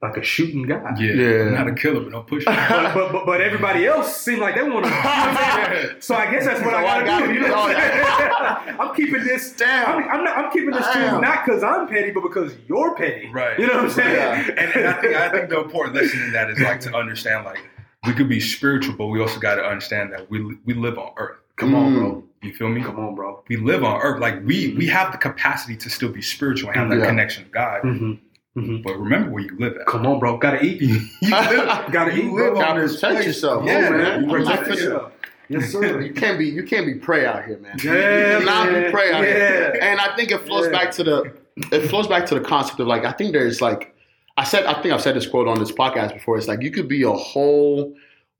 like a shooting guy. Yeah. Yeah. Not a killer, but don't push but, me. *laughs* but, but, but everybody else seemed like they want to. *laughs* so I guess that's what So I I got gotta to do. You do know all what I'm saying? I'm keeping this. down. I'm, I'm, not, I'm keeping this to you Damn. not because I'm petty, but because you're petty. Right. You know what I'm saying? Yeah. and, and I think I think the important lesson in that is like to understand like we could be spiritual, but we also got to understand that we we live on Earth. Come on, bro. You feel me? Come on, bro. We live on Earth. Like we we have the capacity to still be spiritual and have that Yeah. connection to God. hmm hmm But remember where you live at. Come on, bro. Gotta eat. *laughs* you live, Gotta you eat, live on Gotta this protect place. yourself. Yeah, Oh, man. You protect yourself. Yes, sir. *laughs* You can't be you can't be prey out here, man. Yeah, You cannot man. be prey out here. Yeah. And I think it flows Yeah. back to the it flows back to the concept of like I think there's like I said I think I've said this quote on this podcast before. It's like you could be a whole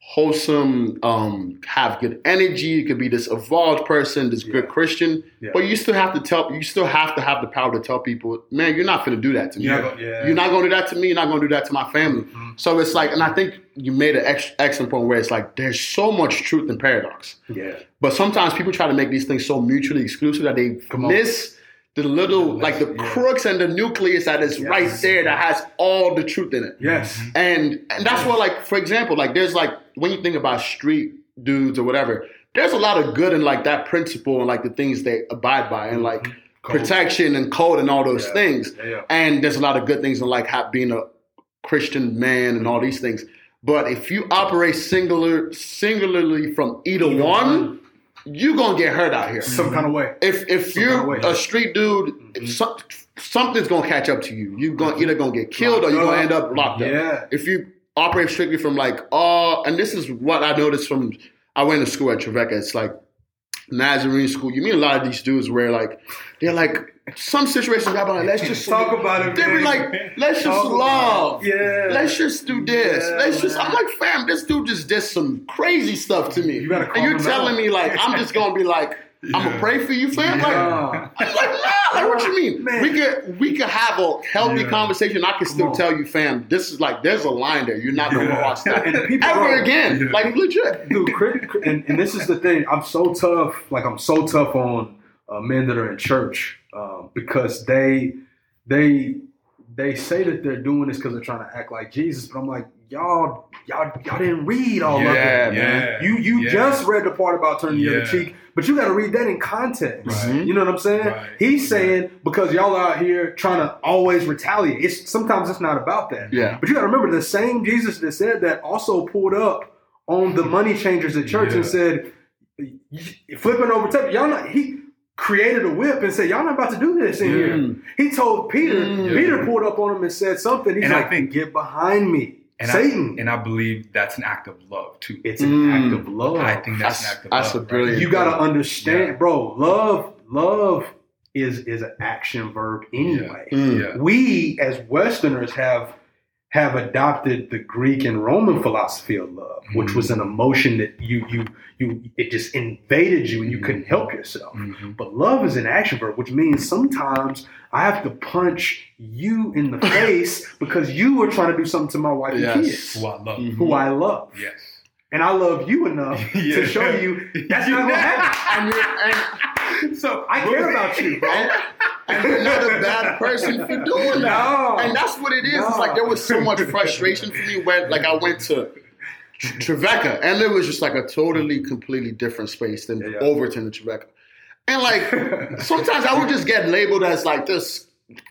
wholesome, um, have good energy, you could be this evolved person, this good Christian, Yeah. but you still have to tell you still have to have the power to tell people, man, you're not gonna do that to me. You're not gonna- yeah. You're not gonna do that to me, you're not gonna do that to my family. Mhm. So it's like, and I think you made an ex- excellent point where it's like there's so much truth in paradox. Yeah. But sometimes people try to make these things so mutually exclusive that they Come miss the little, like the Yeah. crooks and the nucleus that is Yes. right there that has all the truth in it. Yes. And and that's what, like, for example, like there's like when you think about street dudes or whatever, there's a lot of good in like that principle and like the things they abide by and mm-hmm. like Code. protection and code and all those Yeah. things. Yeah. And there's a lot of good things in like being a Christian man and all these things. But if you operate singular singularly from either, Either one, one. You gonna get hurt out here. Some kind of way. If if Some you're kind of way. a street dude, if some, something's gonna catch up to you. You're gonna mm-hmm. either gonna get killed or you're gonna end up locked up. Yeah. If you operate strictly from like, oh, and this is what I noticed from I went to school at Trevecca. It's like Nazarene school. You meet a lot of these dudes where like they're like some situations. I'm like, let's just Talk about it, They be like, let's just Talk love. Yeah. Let's just do this. Yeah, Let's just. I'm like, fam, this dude just did some crazy stuff to me. You gotta and you're telling out. me like I'm just gonna be like, *laughs* I'm gonna pray for you, fam. Like, I'm like, nah, like what you mean? Man. We could we could have a healthy Yeah. conversation. I can still tell you, fam, this is like there's a line there. You're not gonna Yeah. cross that *laughs* ever are- again. Yeah. Like legit. dude, crit- and, and this is the thing. I'm so tough. Like I'm so tough on uh, men that are in church um, because they they they say that they're doing this because they're trying to act like Jesus. But I'm like, y'all y'all y'all didn't read all of Yeah, it. man. You you Yeah. just read the part about turning the other cheek, but you got to read that in context. Right. You know what I'm saying? Right. He's saying because y'all are out here trying to always retaliate. It's sometimes it's not about that. Yeah. But you got to remember the same Jesus that said that also pulled up on the money changers at church and said, flipping over tape. Y'all not he created a whip and said, Y'all not about to do this in Yeah. here. He told Peter, Mm. Peter pulled up on him and said something. He's And I like, think- Get behind me. and Satan. I, and I believe that's an act of love too. it's an Mm. act of love. I think that's, That's- an act of that's love. a brilliant- you got to understand, Yeah. bro. Love, love is is an action verb anyway. Mm. Yeah. We as Westerners have have adopted the Greek and Roman philosophy of love, which Mhm. was an emotion that you you you it just invaded you and you couldn't help yourself. Mhm. But love is an action verb, which means sometimes I have to punch you in the *laughs* face because you were trying to do something to my wife Yes. and kids, Who I love. Who I love. Yes. And I love you enough *laughs* Yeah. to show you that's not gonna happen. *laughs* And you're, and, So I care about you, bro. and, and you're not a bad person for *laughs* doing that. No. And that's what it is. It's like there was so much frustration for me when like I went to Trevecca, and it was just like a totally, completely different space than Yeah, yeah. Overton and Trevecca. And like sometimes I would just get labeled as like this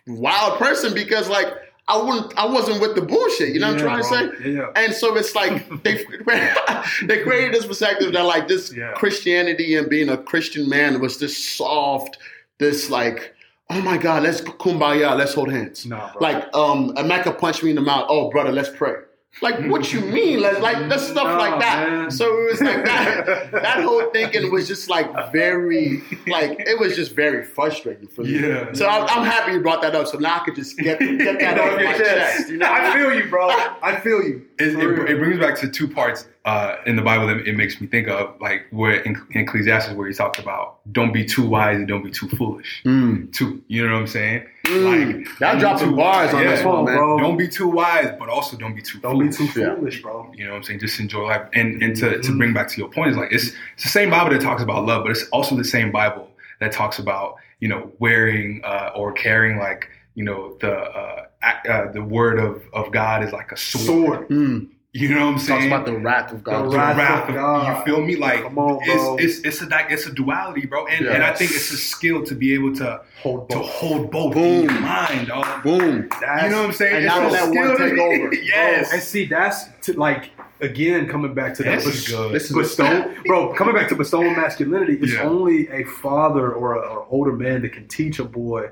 wild person because like I wouldn't I wasn't with the bullshit. You know what I'm trying bro. to say? Yeah, yeah. And so it's like *laughs* they *laughs* they created this perspective that like this Yeah. Christianity and being a Christian man was this soft, this like, oh my God, let's kumbaya, let's hold hands. Nah, bro. Like um Emeka punched me in the mouth, oh brother, let's pray. Like what you mean? Like, like that's stuff Nah, like that. man. So it was like that *laughs* that whole thinking was just like very like it was just very frustrating for me. Yeah. So I, I'm happy you brought that up. So now I could just get get that *laughs* Know off your my chest. chest. You know? I feel you, bro. I feel you. It, For it, it brings back to two parts uh, in the Bible that it makes me think of, like where in, in Ecclesiastes, where he talks about don't be too wise and don't be too foolish. Mm. Too, you know what I'm saying? Mm. Like Y'all don't be dropping too- bars on yeah, this one, man. bro. Don't be too wise, but also don't be too. Don't be foolish. too Yeah. foolish, bro. You know what I'm saying? Just enjoy life. And and to, to Mhm. bring back to your point is like it's it's the same Bible that talks about love, but it's also the same Bible that talks about you know wearing uh, or carrying like you know the uh, uh, the word of of God is like a sword. Sword. Mm. You know what I'm saying? Talks about the wrath of God. The the wrath wrath of of God. You feel me? Like Come on, it's it's it's a it's a duality, bro. And Yeah. and I think it's a skill to be able to Hold to hold both Boom. in your mind, dog. Boom. That's- You know what I'm saying? And It's not let one skill to take over. *laughs* yes. And see, that's to, like again coming back to that This is good. This is bestow, *laughs* bro. Coming back to bestowing masculinity, it's Yeah. only a father or a or older man that can teach a boy.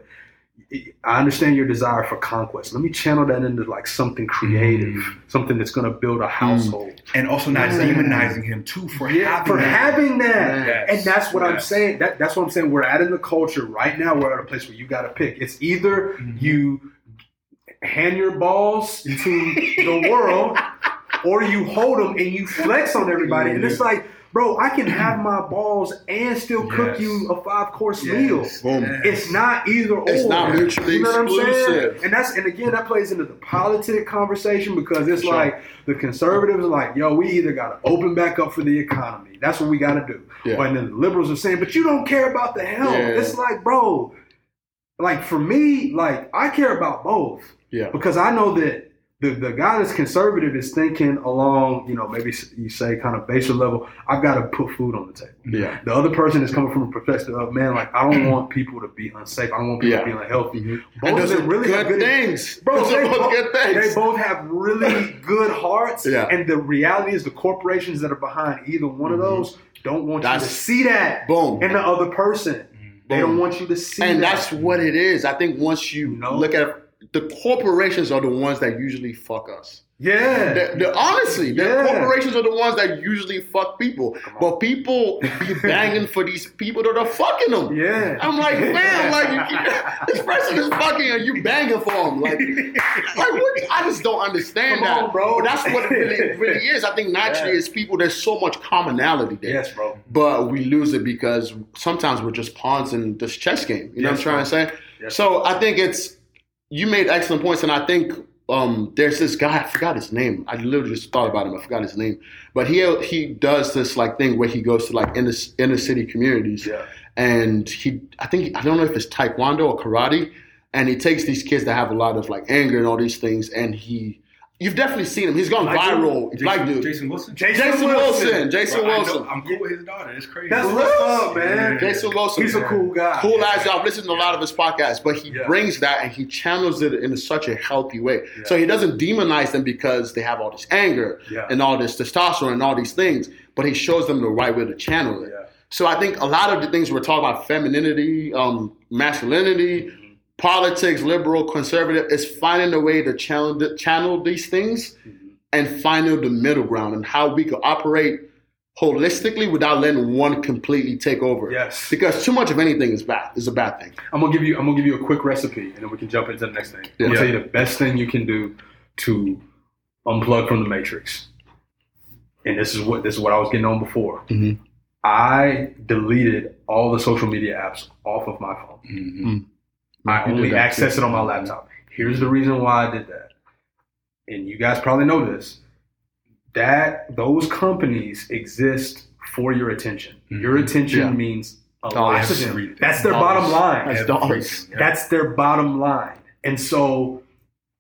I understand your desire for conquest. Let me channel that into like something creative, Mm. something that's going to build a household. and also not Yeah. demonizing him too for Yeah, having for that. having that. Yes. And that's what I'm saying. That, that's what I'm saying. We're at in the culture right now. We're at a place where you got to pick. It's either Mhm. you hand your balls to the world, *laughs* or you hold them and you flex on everybody. And it's like, bro, I can have my balls and still cook Yes. you a five course Yes. meal. Boom. Yes. It's not either or. It's not mutually You know what I'm saying? And that's and again that plays into the politic conversation because it's Sure. like the conservatives are like, yo, we either gotta open back up for the economy. That's what we gotta do. Yeah. And then the liberals are saying, but you don't care about the health. Yeah. It's like, bro, like for me, like I care about both Yeah. because I know that the, the guy that's conservative is thinking along, you know, maybe you say kind of baser level, I've got to put food on the table. Yeah. The other person is coming from a perspective of, man, like, I don't want people to be unsafe. I don't want people Yeah. to be unhealthy. Mhm. Both And of those are them really good good things. Bro, those they both both, good they both have really *laughs* good hearts. Yeah. And the reality is the corporations that are behind either one of Mhm. those don't want you to see that Boom. in the other person. They don't want you to see that. and that. that's what it is. I think once you You know? look at the corporations are the ones that usually fuck us. yeah. The, the, honestly, the Yeah. corporations are the ones that usually fuck people. But people be *laughs* banging for these people that are fucking them. yeah. I'm like, *laughs* man, like you, this person is fucking and you banging for him. Like, *laughs* like what? I just don't understand Come that, on, bro. That's what it really, really is. I think naturally, Yeah. it's people. There's so much commonality there yes, bro. but we lose it because sometimes we're just pawns in this chess game. You know Yes, what I'm trying to say? Yes. So I think it's you made excellent points, and I think um, there's this guy. I forgot his name. I literally just thought about him. I forgot his name, but he he does this like thing where he goes to like inner inner city communities, Yeah. and he I think I don't know if it's taekwondo or karate, and he takes these kids that have a lot of like anger and all these things, and he. You've definitely seen him. He's gone Black dude? viral. Jason, Black dude. Jason Wilson. Jason Wilson. Jason Bro, Wilson. I'm cool with his daughter. It's crazy. That's what's up, man. Jason Wilson. He's a cool guy. cool ass job. Listen to a lot of his podcasts, but he Yeah. brings that and he channels it in such a healthy way. Yeah. So he doesn't demonize them because they have all this anger Yeah. and all this testosterone and all these things, but he shows them the right way to channel it. Yeah. So I think a lot of the things we're talking about, femininity, um, masculinity, politics, liberal, conservative, is finding a way to channel channel these things and finding the middle ground and how we could operate holistically without letting one completely take over. Yes. Because too much of anything is bad. Is a bad thing. I'm gonna give you I'm gonna give you a quick recipe and then we can jump into the next thing. I'm Yeah. gonna tell you the best thing you can do to unplug from the matrix. And this is what this is what I was getting on before. Mhm. I deleted all the social media apps off of my phone. Mhm. I You only did access it on my laptop. Here's the reason why I did that. And you guys probably know this. That those companies exist for your attention. Your Mhm. attention Yeah. means a lot to them. That's their Dollars. bottom line. That's dollars. Yeah. That's their bottom line. And so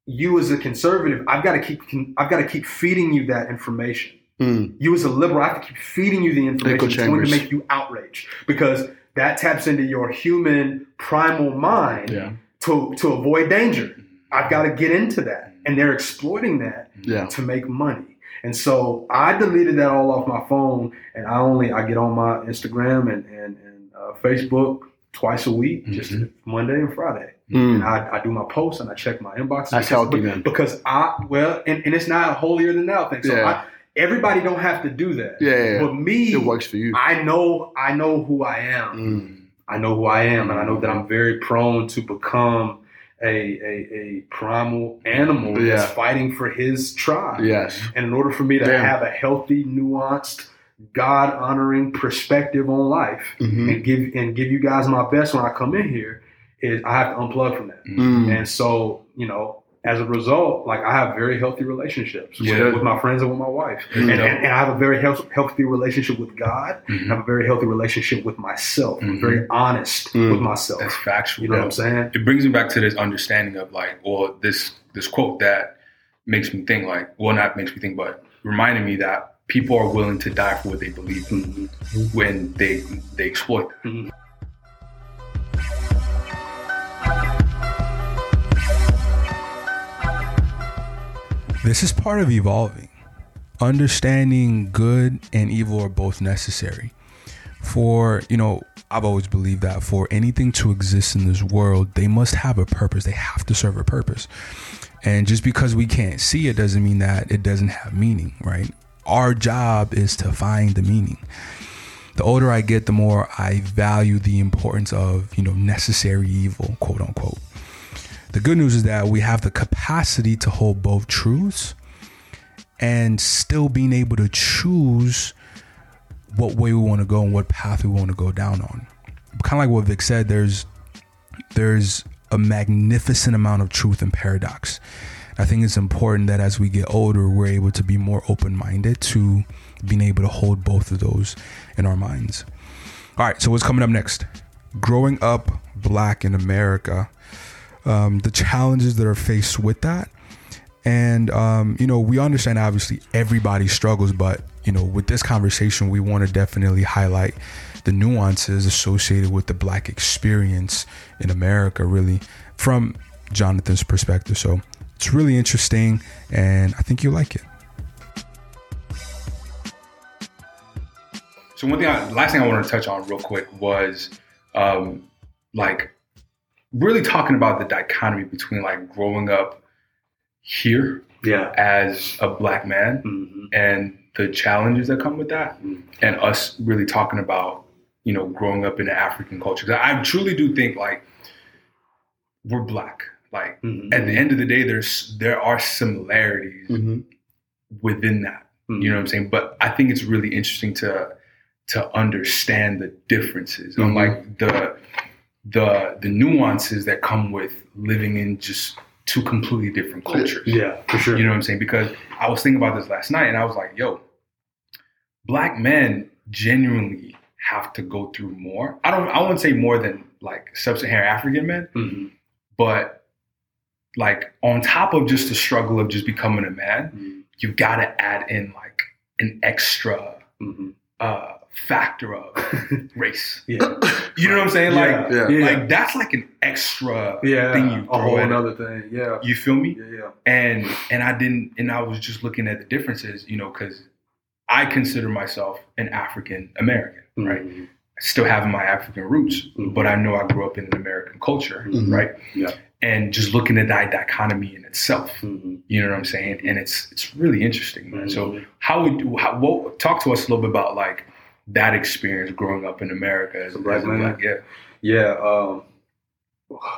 you as a conservative, I've got to keep I've got to keep feeding you that information. Mm. You as a liberal, I have to keep feeding you the information Echo that's going to make you outraged because that taps into your human primal mind Yeah. to to avoid danger. I've got to get into that, and they're exploiting that Yeah. to make money. And so I deleted that all off my phone, and I only I get on my Instagram and and, and uh, Facebook twice a week, just Mhm. Monday and Friday. Mm. And I, I do my posts and I check my inbox. That's because, healthy, man. Because I well, and, and it's not holier than thou thing. So Yeah. Everybody don't have to do that. Yeah, yeah, yeah. But me, It works for you. I know I know who I am. Mm. I know who I am, and I know that I'm very prone to become a a, a primal animal Yeah. that's fighting for his tribe. Yes. And in order for me to Damn. have a healthy, nuanced, God honoring perspective on life Mhm. and give and give you guys my best when I come in here, is I have to unplug from that. Mm. And so, you know, as a result, like I have very healthy relationships with- Yeah. with, my friends and with my wife. Mm. And, and, and I have a very health, healthy relationship with God. Mhm. I have a very healthy relationship with myself. I'm Mhm. very honest Mm. with myself. That's factual. You know what I'm saying? It brings me back to this understanding of like, or this this quote that makes me think like, well, not makes me think, but reminded me that people are willing to die for what they believe in when they they exploit them. This is part of evolving. Understanding good and evil are both necessary. For, you know, I've always believed that for anything to exist in this world, they must have a purpose. They have to serve a purpose. And just because we can't see it doesn't mean that it doesn't have meaning, right? Our job is to find the meaning. The older I get, the more I value the importance of, you know, necessary evil, quote unquote. The good news is that we have the capacity to hold both truths and still being able to choose what way we want to go and what path we want to go down on. Kind of like what Vic said, there's there's a magnificent amount of truth and paradox. I think it's important that as we get older, we're able to be more open minded to being able to hold both of those in our minds. All right, so what's coming up next? Growing up black in America, um, the challenges that are faced with that. And, um, you know, we understand obviously everybody struggles, but, you know, with this conversation, we want to definitely highlight the nuances associated with the black experience in America, really, from Jonathan's perspective. So it's really interesting, and I think you'll like it. So one thing, I, last thing I wanted to touch on real quick was, um, like, really talking about the dichotomy between like growing up here Yeah. as a black man hmm and the challenges that come with that, Mm. and us really talking about you know growing up in the African culture I truly do think like we're black. Like Mhm. at the end of the day, there's there are similarities Mhm. within that. You know what I'm saying? But I think it's really interesting to to understand the differences and Mhm. like the the the nuances that come with living in just two completely different cultures. Yeah, for sure. You know what I'm saying? Because I was thinking about this last night and I was like, yo, black men genuinely have to go through more. I don't I wouldn't say more than like sub-Saharan African men, Mhm. but like on top of just the struggle of just becoming a man, Mhm. you gotta add in like an extra Mhm. uh factor of *laughs* race. Yeah. You know what I'm saying? Like Yeah. yeah. like that's like an extra yeah. thing you a whole in. other thing. Yeah. You feel me? Yeah. Yeah. and and I didn't and I was just looking at the differences, you know, because I consider myself an African American, right? Mhm. Still having my African roots, Mhm. but I know I grew up in an American culture, Mhm. right? Yeah. and just looking at that dichotomy in itself. Mhm. You know what I'm saying? And it's it's really interesting, man. So Mhm. how would you how, what, talk to us a little bit about like that experience growing up in America as, a black as a man? yeah. Yeah. Um,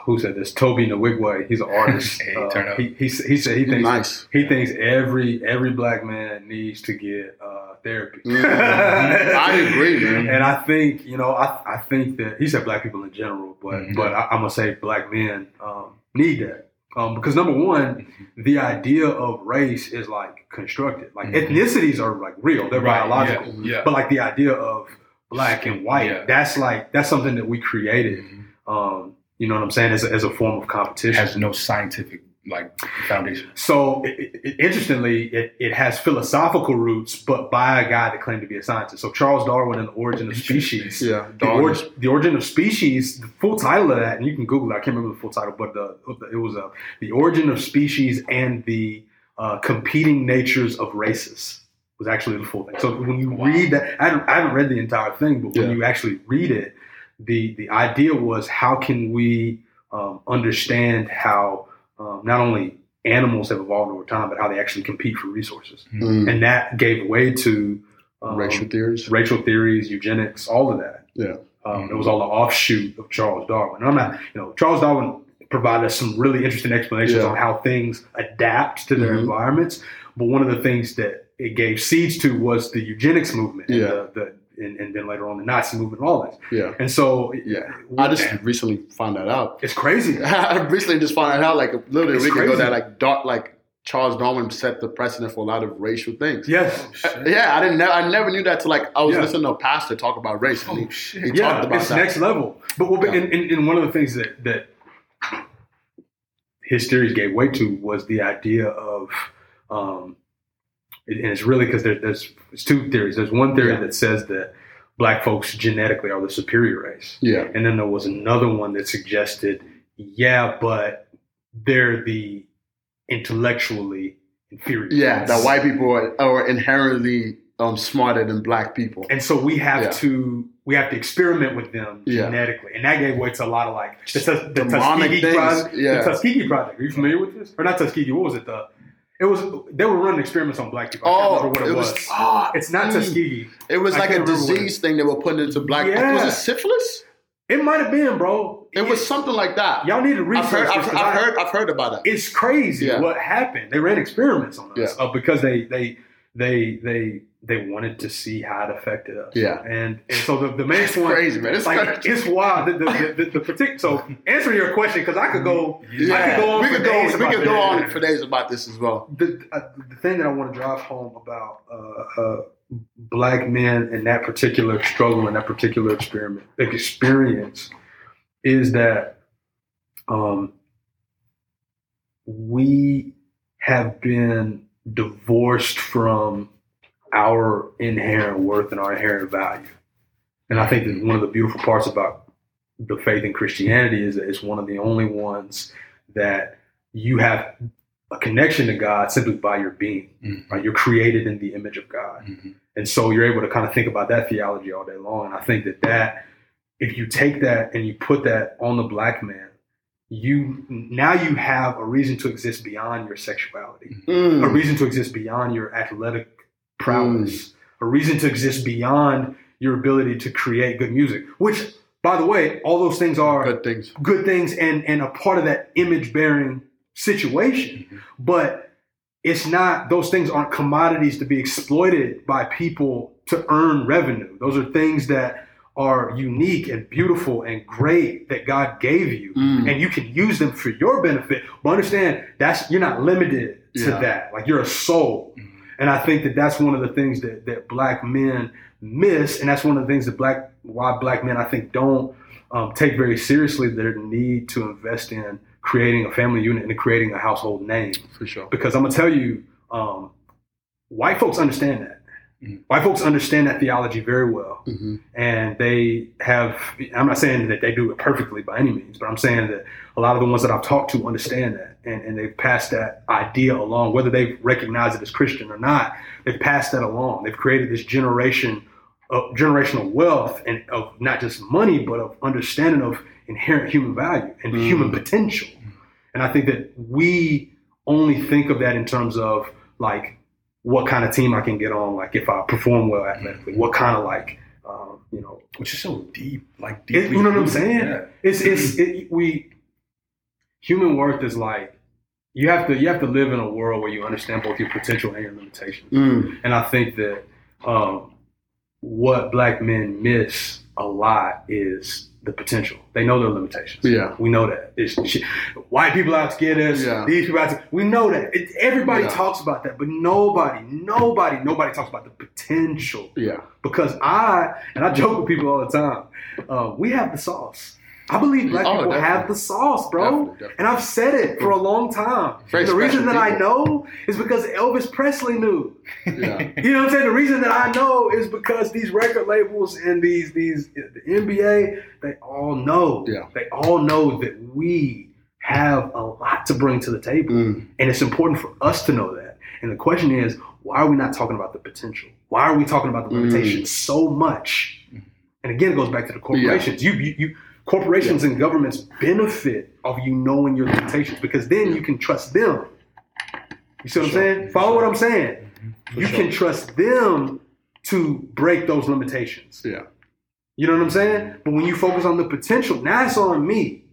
who said this? Tobe Nwigwe. He's an *laughs* artist. Hey, Uh, turn up. He, he, he said he thinks nice. he thinks every every black man needs to get uh, therapy. Mhm. *laughs* I agree, man. And I think you know I, I think that he said black people in general, but Mhm. but I, I'm gonna say black men um, need that um, because number one, the idea of race is like constructed. Like Mhm. ethnicities are like real; they're Right, biological. Yeah. yeah. But like the idea of black and white, Yeah. that's like that's something that we created. Um, you know what I'm saying? As a, as a form of competition. has no scientific like foundation. So, it, it, interestingly, it, it has philosophical roots, but by a guy that claimed to be a scientist. So, Charles Darwin and the Origin of Species. Yeah, The, origin, the Origin of Species, the full title of that, and you can Google it, I can't remember the full title, but the, it was uh, The Origin of Species and the uh, Competing Natures of Races was actually the full thing. So, when you Wow. read that, I haven't, I haven't read the entire thing, but when Yeah. you actually read it, the, the idea was how can we um, understand how um, not only animals have evolved over time, but how they actually compete for resources. Mm. And that gave way to um, racial theories. racial theories, eugenics, all of that. Yeah. Um, It was all the offshoot of Charles Darwin. And I'm not, you know, Charles Darwin provided us some really interesting explanations Yeah. on how things adapt to their Mhm. environments. But one of the things that it gave seeds to was the eugenics movement, and, Yeah. the, the, and, and then later on the Nazi movement, and all that. Yeah. And so, Yeah. I just recently found that out. it's crazy. *laughs* I recently just found that out like literally It's a week ago crazy. that like Dar- like Charles Darwin set the precedent for a lot of racial things. Yes. Yeah, I didn't. Ne- I never knew that To like I was Yeah. listening to a pastor talk about race. and he, Oh shit. he yeah, talked about it's that. next level. But well, Yeah. and, and, and one of the things that that his theories gave way to was the idea of, um, and it's really because there, there's there's two theories. There's one theory Yeah. that says that black folks genetically are the superior race, Yeah, and then there was another one that suggested, yeah, but they're the intellectually inferior. yeah. race. That white people are, are inherently um, smarter than black people. And so we have Yeah. to we have to experiment with them Yeah. genetically, and that gave way to a lot of like the, the Tuskegee things, project. yeah. The Tuskegee project. Are you familiar with this? Or not Tuskegee? What was it? The it was they were running experiments on black people. I can't Oh, remember what it it, was. was. ah, It's not mm. Tuskegee. It was I like a can't remember what disease thing they were putting into black. Yeah. Was it syphilis? It might have been, bro. It was something like that. Y'all need to I've research. heard. I've, I've I- heard. I've heard about that. It's crazy Yeah. what happened. They ran experiments on us Yeah. uh, because they they they they they wanted to see how it affected us. Yeah. and and so the, the main It's point crazy, man. It's like crazy. it's wild. The, the, the, the, the partic- so answering your question because I could go. I Yeah, could go on we for could go. We could go on for days about this as well. The, uh, the thing that I want to drive home about uh, uh, black men and that particular struggle and that particular experiment experience is that um, we have been divorced from our inherent worth and our inherent value. And I think that one of the beautiful parts about the faith in Christianity is that it's one of the only ones that you have a connection to God simply by your being. Mhm. Right? You're created in the image of God. Mhm. And so you're able to kind of think about that theology all day long. And I think that that, if you take that and you put that on the black man, you now you have a reason to exist beyond your sexuality, a Mm. reason to exist beyond your athletic prowess, a reason to exist beyond your ability to create good music. Which, by the way, all those things are Good things. good things and and a part of that image bearing situation but it's not those things aren't commodities to be exploited by people to earn revenue those are things that are unique and beautiful and great that god gave you Mm. and you can use them for your benefit but understand that's you're not limited to Yeah. that like you're a soul and i think that that's one of the things that that black men miss and that's one of the things that black why black men i think don't um, take very seriously their need to invest in creating a family unit and creating a household name. For sure. Because I'm gonna tell you, um, white folks understand that. Mhm. White folks understand that theology very well, hmm and they have. I'm not saying that they do it perfectly by any means, but I'm saying that a lot of the ones that I've talked to understand that, and, and they've passed that idea along, whether they recognize it as Christian or not. They've passed that along. They've created this generation of generational wealth and of not just money, but of understanding of inherent human value and Mm. human potential. And I think that we only think of that in terms of like what kind of team I can get on, like if I perform well athletically, what kind of like, um, you know, Which is so deep, like it, deeply. you know what I'm saying? Yeah. It's it's it, we human worth is like you have to you have to live in a world where you understand both your potential and your limitations. Mm. And I think that um, what black men miss a lot is the potential. They know their limitations. Yeah. we know that. It's, shit. White people out to get us. Yeah. These people out to. We know that. It, everybody Yeah. talks about that, but nobody, nobody, nobody talks about the potential Yeah. because I and I joke with people all the time. Uh, we have the sauce. I believe black Oh, people definitely. have the sauce, bro. Definitely, definitely. And I've said it for a long time. The reason that I know is because Elvis Presley knew. Yeah. *laughs* You know what I'm saying? The reason that I know is because these record labels and these these the NBA, they all know. Yeah. They all know that we have a lot to bring to the table. Mm. And it's important for us to know that. And the question is, why are we not talking about the potential? Why are we talking about the limitations so much? And again, it goes back to the corporations. You, you, you, corporations and governments benefit of you knowing your limitations because then you can trust them. You see what I'm saying? Follow what I'm saying. You can trust them to break those limitations. Yeah. You know what I'm saying? But when you focus on the potential, now it's on me.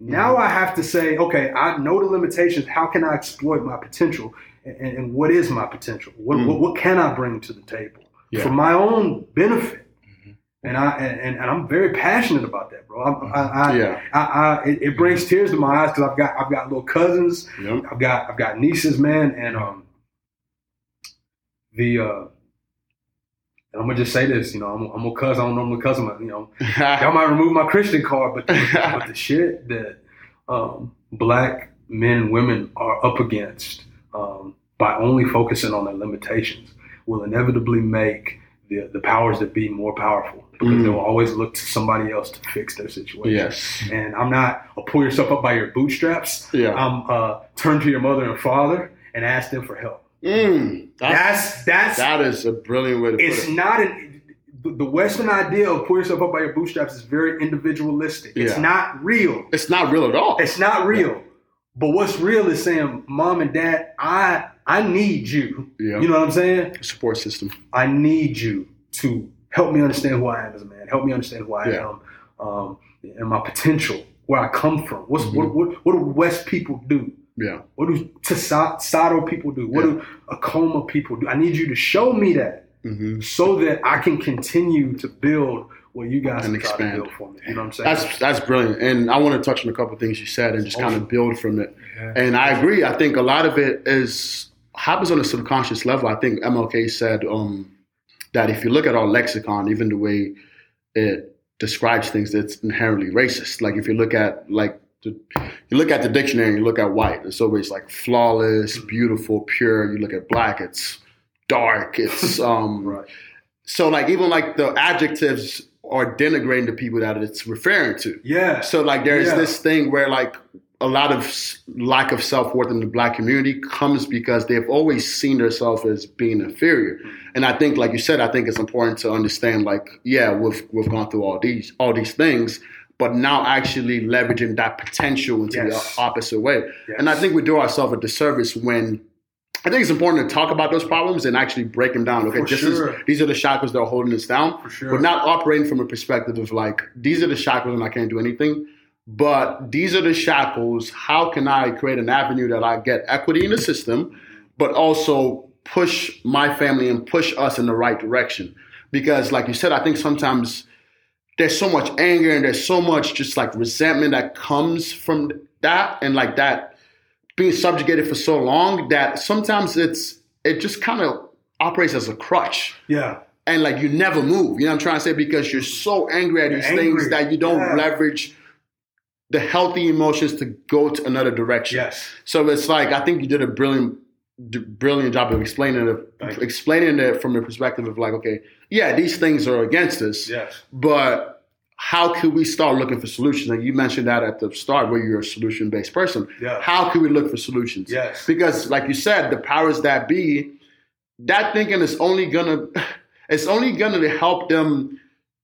Now I have to say, okay, I know the limitations. How can I exploit my potential? And, and what is my potential? What, what, what can I bring to the table Yeah. for my own benefit? And I and, and I'm very passionate about that, bro. I, I, I, Yeah. I, I it, it brings tears to my eyes because I've got I've got little cousins, Yep. I've got I've got nieces, man, and um the uh and I'm gonna just say this, you know, I'm, I'm a cousin. I don't normally cousin, you know, *laughs* y'all might remove my Christian card, but the, but the shit that um, black men and women are up against um, by only focusing on their limitations will inevitably make the, the powers that be more powerful because Mm. they will always look to somebody else to fix their situation. yes. And I'm not a pull yourself up by your bootstraps. Yeah. I'm uh, turn to your mother and father and ask them for help. Mm. That's, That's that's that is a brilliant way to put it's not an the Western idea of pull yourself up by your bootstraps is very individualistic. Yeah. It's not real. It's not real at all. It's not real. But what's real is saying, Mom and Dad, I I need you. Yeah. You know what I'm saying? Support system. I need you to help me understand who I am as a man. Help me understand who I Yeah. am um, and my potential, where I come from. What's Mm-hmm. what, what what do West people do? Yeah. What do Tasato people do? What do Acoma people do? I need you to show me that hmm so that I can continue to build what you guys And expand. to build for me. You know what I'm saying? That's that's brilliant, and I want to touch on a couple of things you said and just kind of build from it. Yeah. And I agree. I think a lot of it is happens on a subconscious level. I think MLK said um, that if you look at our lexicon, even the way it describes things, it's inherently racist. Like if you look at like the, you look at the dictionary, and you look at white, it's always like flawless, beautiful, pure. You look at black, it's dark. It's *laughs* um, right. so like even like the adjectives are denigrating the people that it's referring to. Yeah. So like there's Yeah. this thing where like a lot of lack of self worth in the black community comes because they've always seen themselves as being inferior. Mm-hmm. And I think, like you said, I think it's important to understand like yeah, we've we've gone through all these all these things, but now actually leveraging that potential into Yes. the opposite way. Yes. And I think we do ourselves a disservice when. I think it's important to talk about those problems and actually break them down. Okay, sure. is these are the shackles that are holding us down. For sure. We're not operating from a perspective of like these are the shackles and I can't do anything. But these are the shackles. How can I create an avenue that I get equity in the system, but also push my family and push us in the right direction? Because, like you said, I think sometimes there's so much anger and there's so much just like resentment that comes from that and like that being subjugated for so long that sometimes it's it just kind of operates as a crutch Yeah. and like you never move. You know what I'm trying to say? Because you're so angry at You're these angry. things that you don't Yeah. leverage the healthy emotions to go to another direction. Yes. So it's like I think you did a brilliant, d- brilliant job of explaining it, explaining it from the perspective of like, okay, yeah, these things are against us, Yes. but how could we start looking for solutions? And you mentioned that at the start, where you're a solution based person. Yeah. How can we look for solutions? Yes. Because, like you said, the powers that be, that thinking is only gonna, *laughs* it's only gonna help them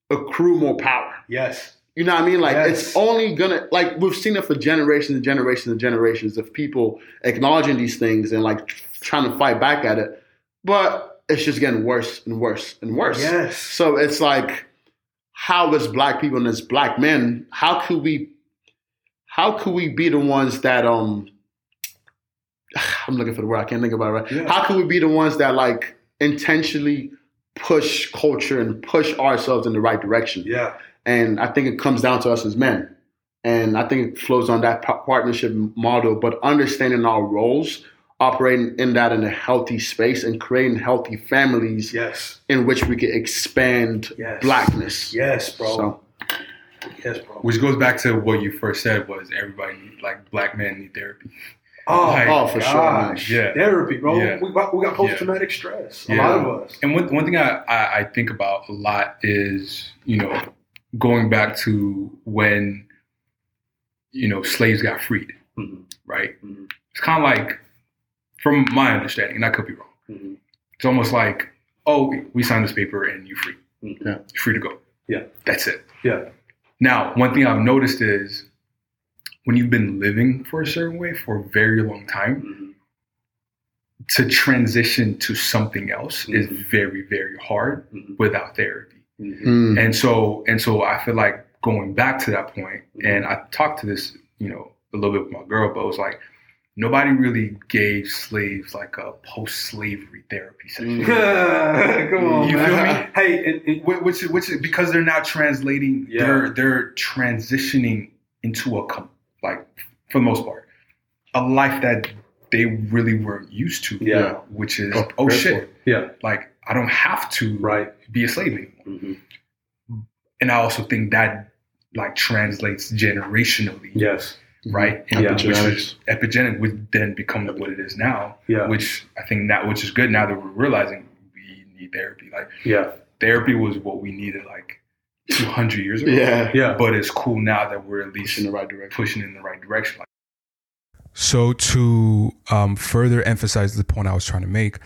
accrue more power. Yes. You know what I mean? Like Yes. it's only gonna like we've seen it for generations and generations and generations of people acknowledging these things and like trying to fight back at it, but it's just getting worse and worse and worse. Yes. So it's like, how as black people and as black men, how could we, how could we be the ones that um, *sighs* I'm looking for the word I can't think about it right. Yeah. How could we be the ones that like intentionally push culture and push ourselves in the right direction? Yeah. And I think it comes down to us as men. And I think it flows on that partnership model, but understanding our roles, operating in that in a healthy space, and creating healthy families Yes. in which we can expand Yes. blackness. Yes, bro. So, Yes, bro. Which goes back to what you first said was everybody like black men need therapy. Oh, Like, oh, for sure. man. Yeah. Therapy, bro. Yeah. We got, we got post traumatic stress. A Yeah. lot of us. And one, one thing I, I, I think about a lot is, you know, going back to when, you know, slaves got freed, Mhm. right? Mhm. It's kind of like, from my understanding, and I could be wrong, Mhm. it's almost like, oh, we signed this paper and you're free. Mhm. Yeah. You're free to go. Yeah. That's it. Yeah. Now, one thing I've noticed is when you've been living for a certain way for a very long time, Mhm. to transition to something else is Mhm. very, very hard without therapy. Mhm. Mm. And so, and so I feel like going back to that point, Mm-hmm. and I talked to this, you know, a little bit with my girl, but it was like, nobody really gave slaves like a post-slavery therapy session. *laughs* Come on, You man. feel me? Hey, and, and Which, is- which is because they're now translating, Yeah. they're they're transitioning into a com- like for the most part, a life that they really weren't used to. Yeah. which is Oh, oh, shit, yeah, like I don't have to right. be a slave anymore. Mhm. And I also think that like translates generationally, Yes. right? Yeah. which Epigenetics. is epigenic would then become what it is now. Yeah. Which I think that which is good now that we're realizing we need therapy. Like Yeah. therapy was what we needed like 200 years ago. Yeah. Yeah. But it's cool now that we're at least in the right direction. pushing in the right direction. Like, So, to um, further emphasize the point I was trying to make,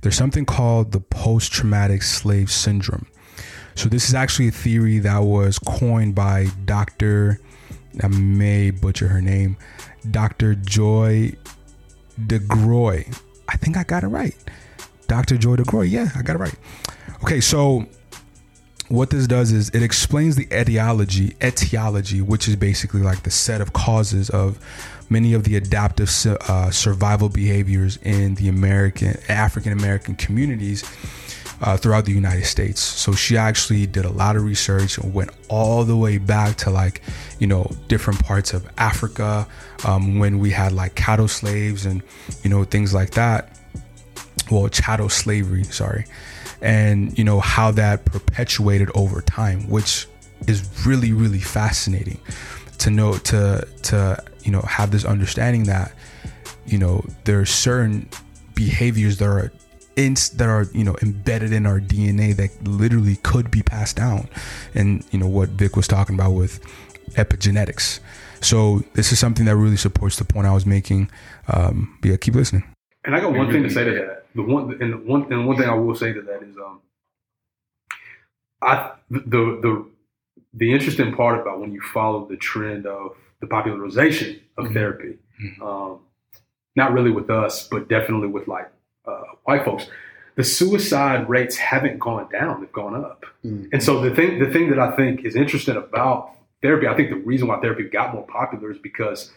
there's something called the post traumatic slave syndrome. So, this is actually a theory that was coined by Dr. I may butcher her name, Dr. Joy DeGruy. I think I got it right. Dr. Joy DeGruy. Yeah, I got it right. Okay, so what this does is it explains the etiology etiology which is basically like the set of causes of many of the adaptive uh, survival behaviors in the american african american communities uh, throughout the united states. So she actually did a lot of research and went all the way back to like you know different parts of africa um, when we had like cattle slaves and you know things like that. Well chattel slavery sorry and you know how that perpetuated over time which is really really fascinating to know to to you know have this understanding that you know there are certain behaviors that are in, that are you know embedded in our DNA that literally could be passed down. And you know what Vic was talking about with epigenetics. So this is something that really supports the point I was making. Um yeah keep listening. And I got one thing to say to that. The one and one and one thing I will say to that is um I the the the interesting part about when you follow the trend of the popularization of Mhm. therapy, Mhm. um, not really with us, but definitely with like uh, white folks, the suicide rates haven't gone down; they've gone up. Mm. And so the thing the thing that I think is interesting about therapy, I think the reason why therapy got more popular is because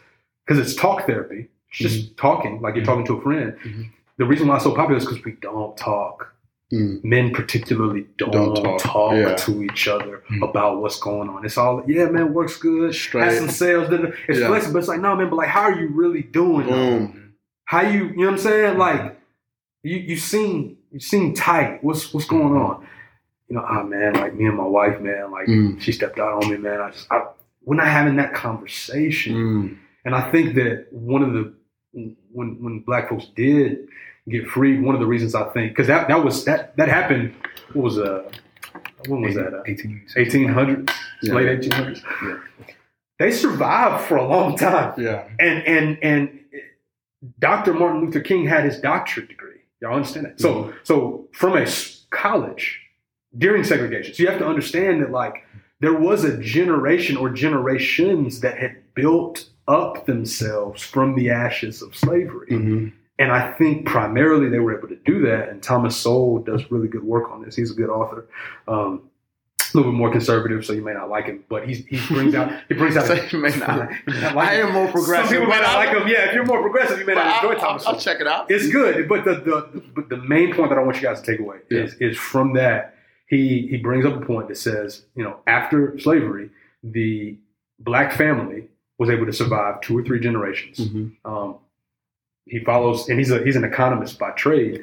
because it's talk therapy. It's just talking, like you're talking to a friend. The reason why it's so popular is because we don't talk. Mm. Men particularly don't, Don't talk, talk, yeah. to each other Mm. about what's going on. It's all, yeah, man, works good. Straight. Has some sales. da. It's Yeah. flexible. It's like, no, man, but like, how are you really doing? How you, you know what I'm saying? Like, you you seem you seem tight. What's what's going on? You know, ah, man, like me and my wife, man, like Mm. she stepped out on me, man. I just, I, we're not having that conversation. Mm. And I think that one of the when when black folks did get freed, one of the reasons I think because that that was that that happened. What was uh when was that? Uh, 18, Eighteen hundreds, Yeah. late eighteen hundreds. Yeah. They survived for a long time, Yeah. and and and Dr. Martin Luther King had his doctorate degree. Y'all understand that? So so from a college during segregation, so you have to understand that like there was a generation or generations that had built up themselves from the ashes of slavery. Mm-hmm. And I think primarily they were able to do that. And Thomas Sowell does really good work on this. He's a good author. Um, a little bit more conservative, so you may not like him, but he's, he brings out he brings out. *laughs* So you may not- *laughs* you may not like I am more progressive, Some people may not like him. Yeah, if you're more progressive, you may not enjoy I'll, Thomas I'll, I'll check it out. It's good, but the, the but the main point that I want you guys to take away is is from that he he brings up a point that says you know after slavery the black family was able to survive two or three generations. Mhm. Um, he follows, and he's a he's an economist by trade.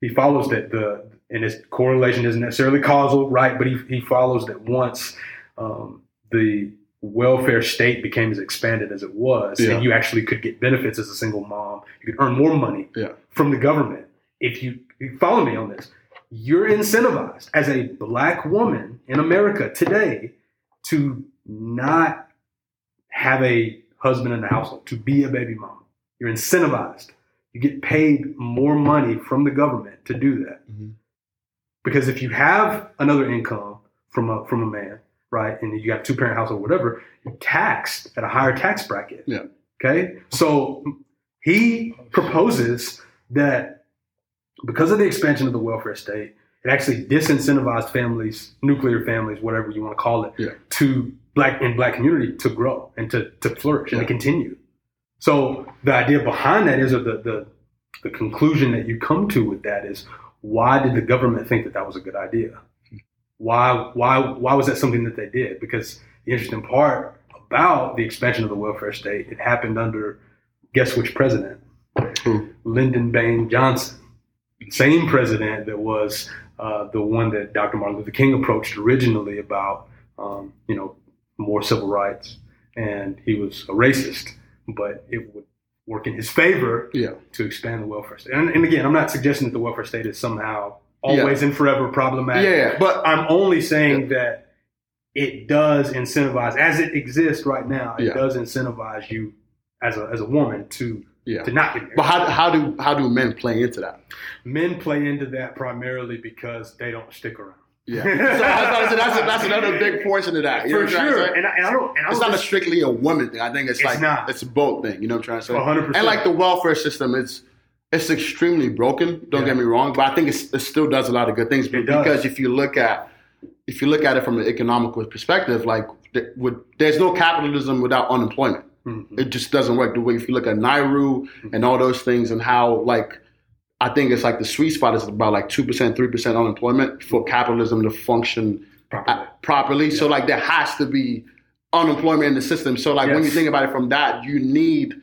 He follows that the and his correlation isn't necessarily causal, right? But he he follows that once um, the welfare state became as expanded as it was, Yeah. and you actually could get benefits as a single mom, you could earn more money Yeah. from the government. If you, you follow me on this, you're incentivized as a black woman in America today to not have a husband in the household, to be a baby mom. You're incentivized. You get paid more money from the government to do that. Mhm. Because if you have another income from a from a man, right, and you got a two parent household, whatever, you're taxed at a higher tax bracket. Yeah. Okay. So he proposes that because of the expansion of the welfare state, it actually disincentivized families, nuclear families, whatever you want to call it, Yeah. to black in black community to grow and to, to flourish and to continue. So the idea behind that is, or the, the the conclusion that you come to with that is, why did the government think that that was a good idea? Why why why was that something that they did? Because the interesting part about the expansion of the welfare state, it happened under guess which president? Who? Lyndon Baines Johnson, same president that was uh, the one that Dr. Martin Luther King approached originally about, um, you know, more civil rights, and he was a racist, but it would work in his favor Yeah. to expand the welfare state. And, and again, I'm not suggesting that the welfare state is somehow always and forever problematic. Yeah, yeah, but I'm only saying that it does incentivize, as it exists right now, it Yeah. does incentivize you as a as a woman to yeah. to not get married. But how, how do how do men play into that? Men play into that primarily because they don't stick around. Yeah. *laughs* so I thought so that's, that's another big portion of that. You know For what I'm sure, and I, and I don't. And I It's not a strictly a woman thing. I think it's, It's like not. it's a both thing. You know what I'm trying to say? 100%. And like the welfare system, it's it's extremely broken. Don't Yeah. get me wrong, but I think it's, it still does a lot of good things. It does. because if you look at if you look at it from an economical perspective, like with, there's no capitalism without unemployment. Mhm. It just doesn't work the way if you look at NAIRU and all those things and how like I think it's like the sweet spot is about like two percent, three percent unemployment for capitalism to function Properly. properly. So like there has to be unemployment in the system. So like when you think about it from that, you need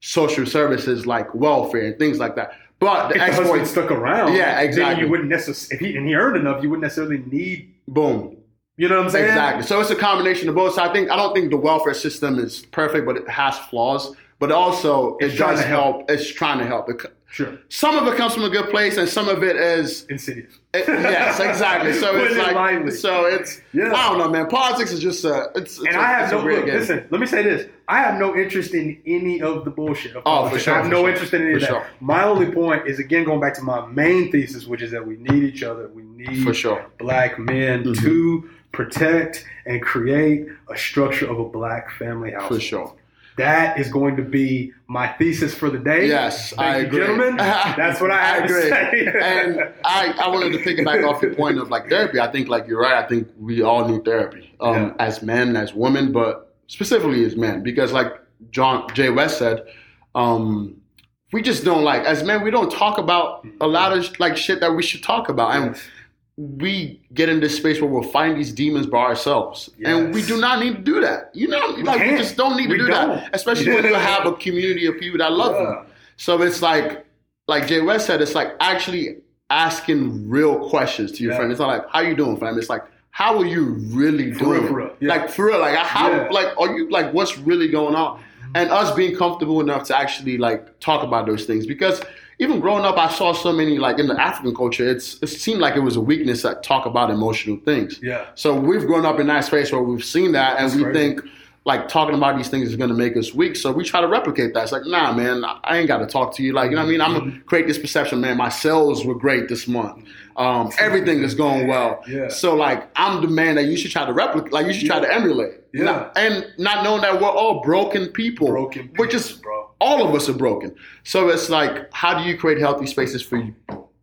social services like welfare and things like that. But the if the husband stuck around, Yeah, exactly. you wouldn't necessarily. If he and he earned enough, you wouldn't necessarily need. boom, You know what I'm saying? exactly. So it's a combination of both. So I think I don't think the welfare system is perfect, but it has flaws. But also, It's it trying does to help. help. It's trying to help. It Sure. Some of it comes from a good place, and some of it is Insidious. It- yes, exactly. So *laughs* it's like, lightly. so it's, Yeah. I don't know, man. Politics is just, uh, it's, it's And a, I have no look. Listen, let me say this: I have no interest in any of the bullshit. Of Oh, for sure, I have no sure, interest in any of that. sure. My only point is again going back to my main thesis, which is that we need each other. We need For sure. black men Mhm. to protect and create a structure of a black family house. For sure. That is going to be my thesis for the day. Yes, Thank I you, agree. gentlemen. *laughs* That's what I have to agree. say. *laughs* and I, I wanted to piggyback off your point of like therapy. I think like you're right. I think we all need therapy um, Yeah. as men, as women, but specifically as men, because like John Jay West said, um, we just don't like as men. We don't talk about a lot of like shit that we should talk about, and Yes. We get in this space where we'll find these demons by ourselves, and we do not need to do that. You know, like we can't. just don't need to We do don't. that, especially when you have a community of people that love Yeah. you. So it's like, like Jay West said, it's like actually asking real questions to your Yeah. friend. It's not like, "How you doing, fam?" It's like, "How are you really For real, doing?" for real. Yeah. Like for real, like how, like are you like what's really going on? And us being comfortable enough to actually like talk about those things because even growing up, I saw so many like in the African culture, it's it seemed like it was a weakness to talk about emotional things. Yeah. So we've grown up in that space where we've seen that, and That's we crazy. think like talking about these things is going to make us weak. So we try to replicate that. It's like, nah, man, I ain't got to talk to you. Like, you know what I mean? I'm Mm-hmm. gonna create this perception, man. My sales were great this month. Um, everything is going well. Yeah. So like, I'm the man that you should try to replicate. Like, you should try to emulate. Yeah. Not- and not knowing that we're all broken people. Broken Which people, is bro. All of us are broken. So it's like, how do you create healthy spaces for you?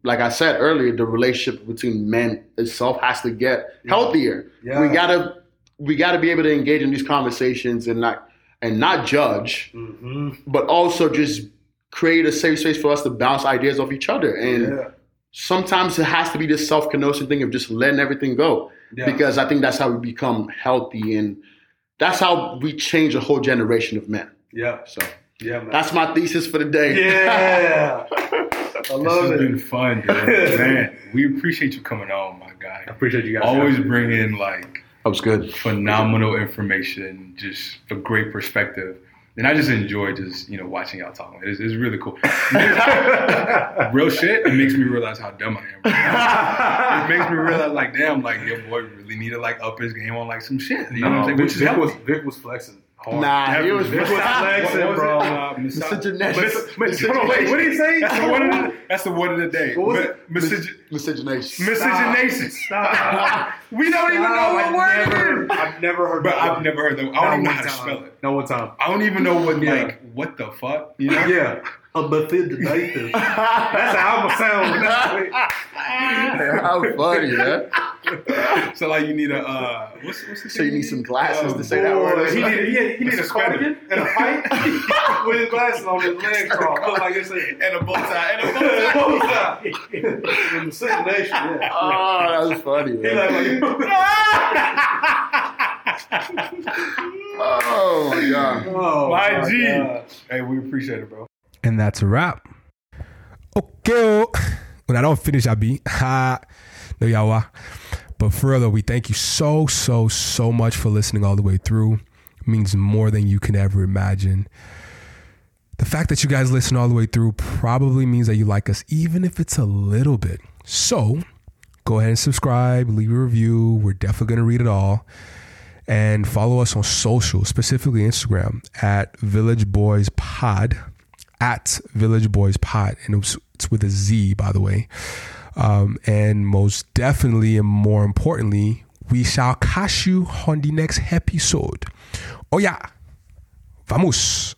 Like I said earlier, the relationship between men itself has to get healthier. Yeah. We gotta we gotta be able to engage in these conversations and not and not judge, Mm-hmm. but also just create a safe space for us to bounce ideas off each other. And Yeah. sometimes it has to be this self kenosis thing of just letting everything go. Because I think that's how we become healthy and that's how we change a whole generation of men. Yeah. So Yeah, man. that's my thesis for the day. yeah. *laughs* I love This love has it. been fun, dude. *laughs* Man, we appreciate you coming on, my guy. I appreciate you guys. Always having me. bring in like That was good. phenomenal information, just a great perspective. And I just enjoy just, you know, watching y'all talk. It's, it's really cool. *laughs* Real shit, it makes me realize how dumb I am. it makes me realize, like, damn, like, your boy really need to, like, up his game on, like, some shit. You know what I'm saying? Vic, Which is Vic was. Vic was flexing hard. Nah, he was Vic was flexing, bro. it? Uh, mis- Miscegenation. mis- Mis- hold on, wait, what did he say? That's the word of the, that's the word of the day. What was Mi- it? misceg- Miscegenation. Miscegenation. Stop. *laughs* We don't even know what I've word never, it is. I've never heard But that I've word. never heard that. I Not don't even know how to spell it. Not one time. I don't even know what Yeah. like what the fuck. You know? Yeah. *laughs* A miscegenation. That's how I'm sound. *laughs* How funny, man. So like you need a uh what's what's the So you need some glasses Uh, to say that Boy, word. he need, yeah, he need a That's cardigan and a pipe *laughs* with his glasses on his legs *laughs* crossed. Look like it's a and a bow tie and a bow tie. With miscegenation, yeah. Oh, that was funny, He man. like, like, Oh my god. oh, My G. God. Hey, we appreciate it, bro. And that's a wrap. Okay. oh. When I don't finish, I be ha. No yawa. But further, we thank you so, so, so much for listening all the way through. It means more than you can ever imagine. The fact that you guys listen all the way through probably means that you like us, even if it's a little bit. So go ahead and subscribe, leave a review. We're definitely going to read it all. And follow us on social, specifically Instagram at Village Boyz Pod, at Village Boyz Pod. And it's, it's with a Z, by the way. Um, and most definitely, and more importantly, we shall catch you on the next episode. Oh, yeah. Vamos.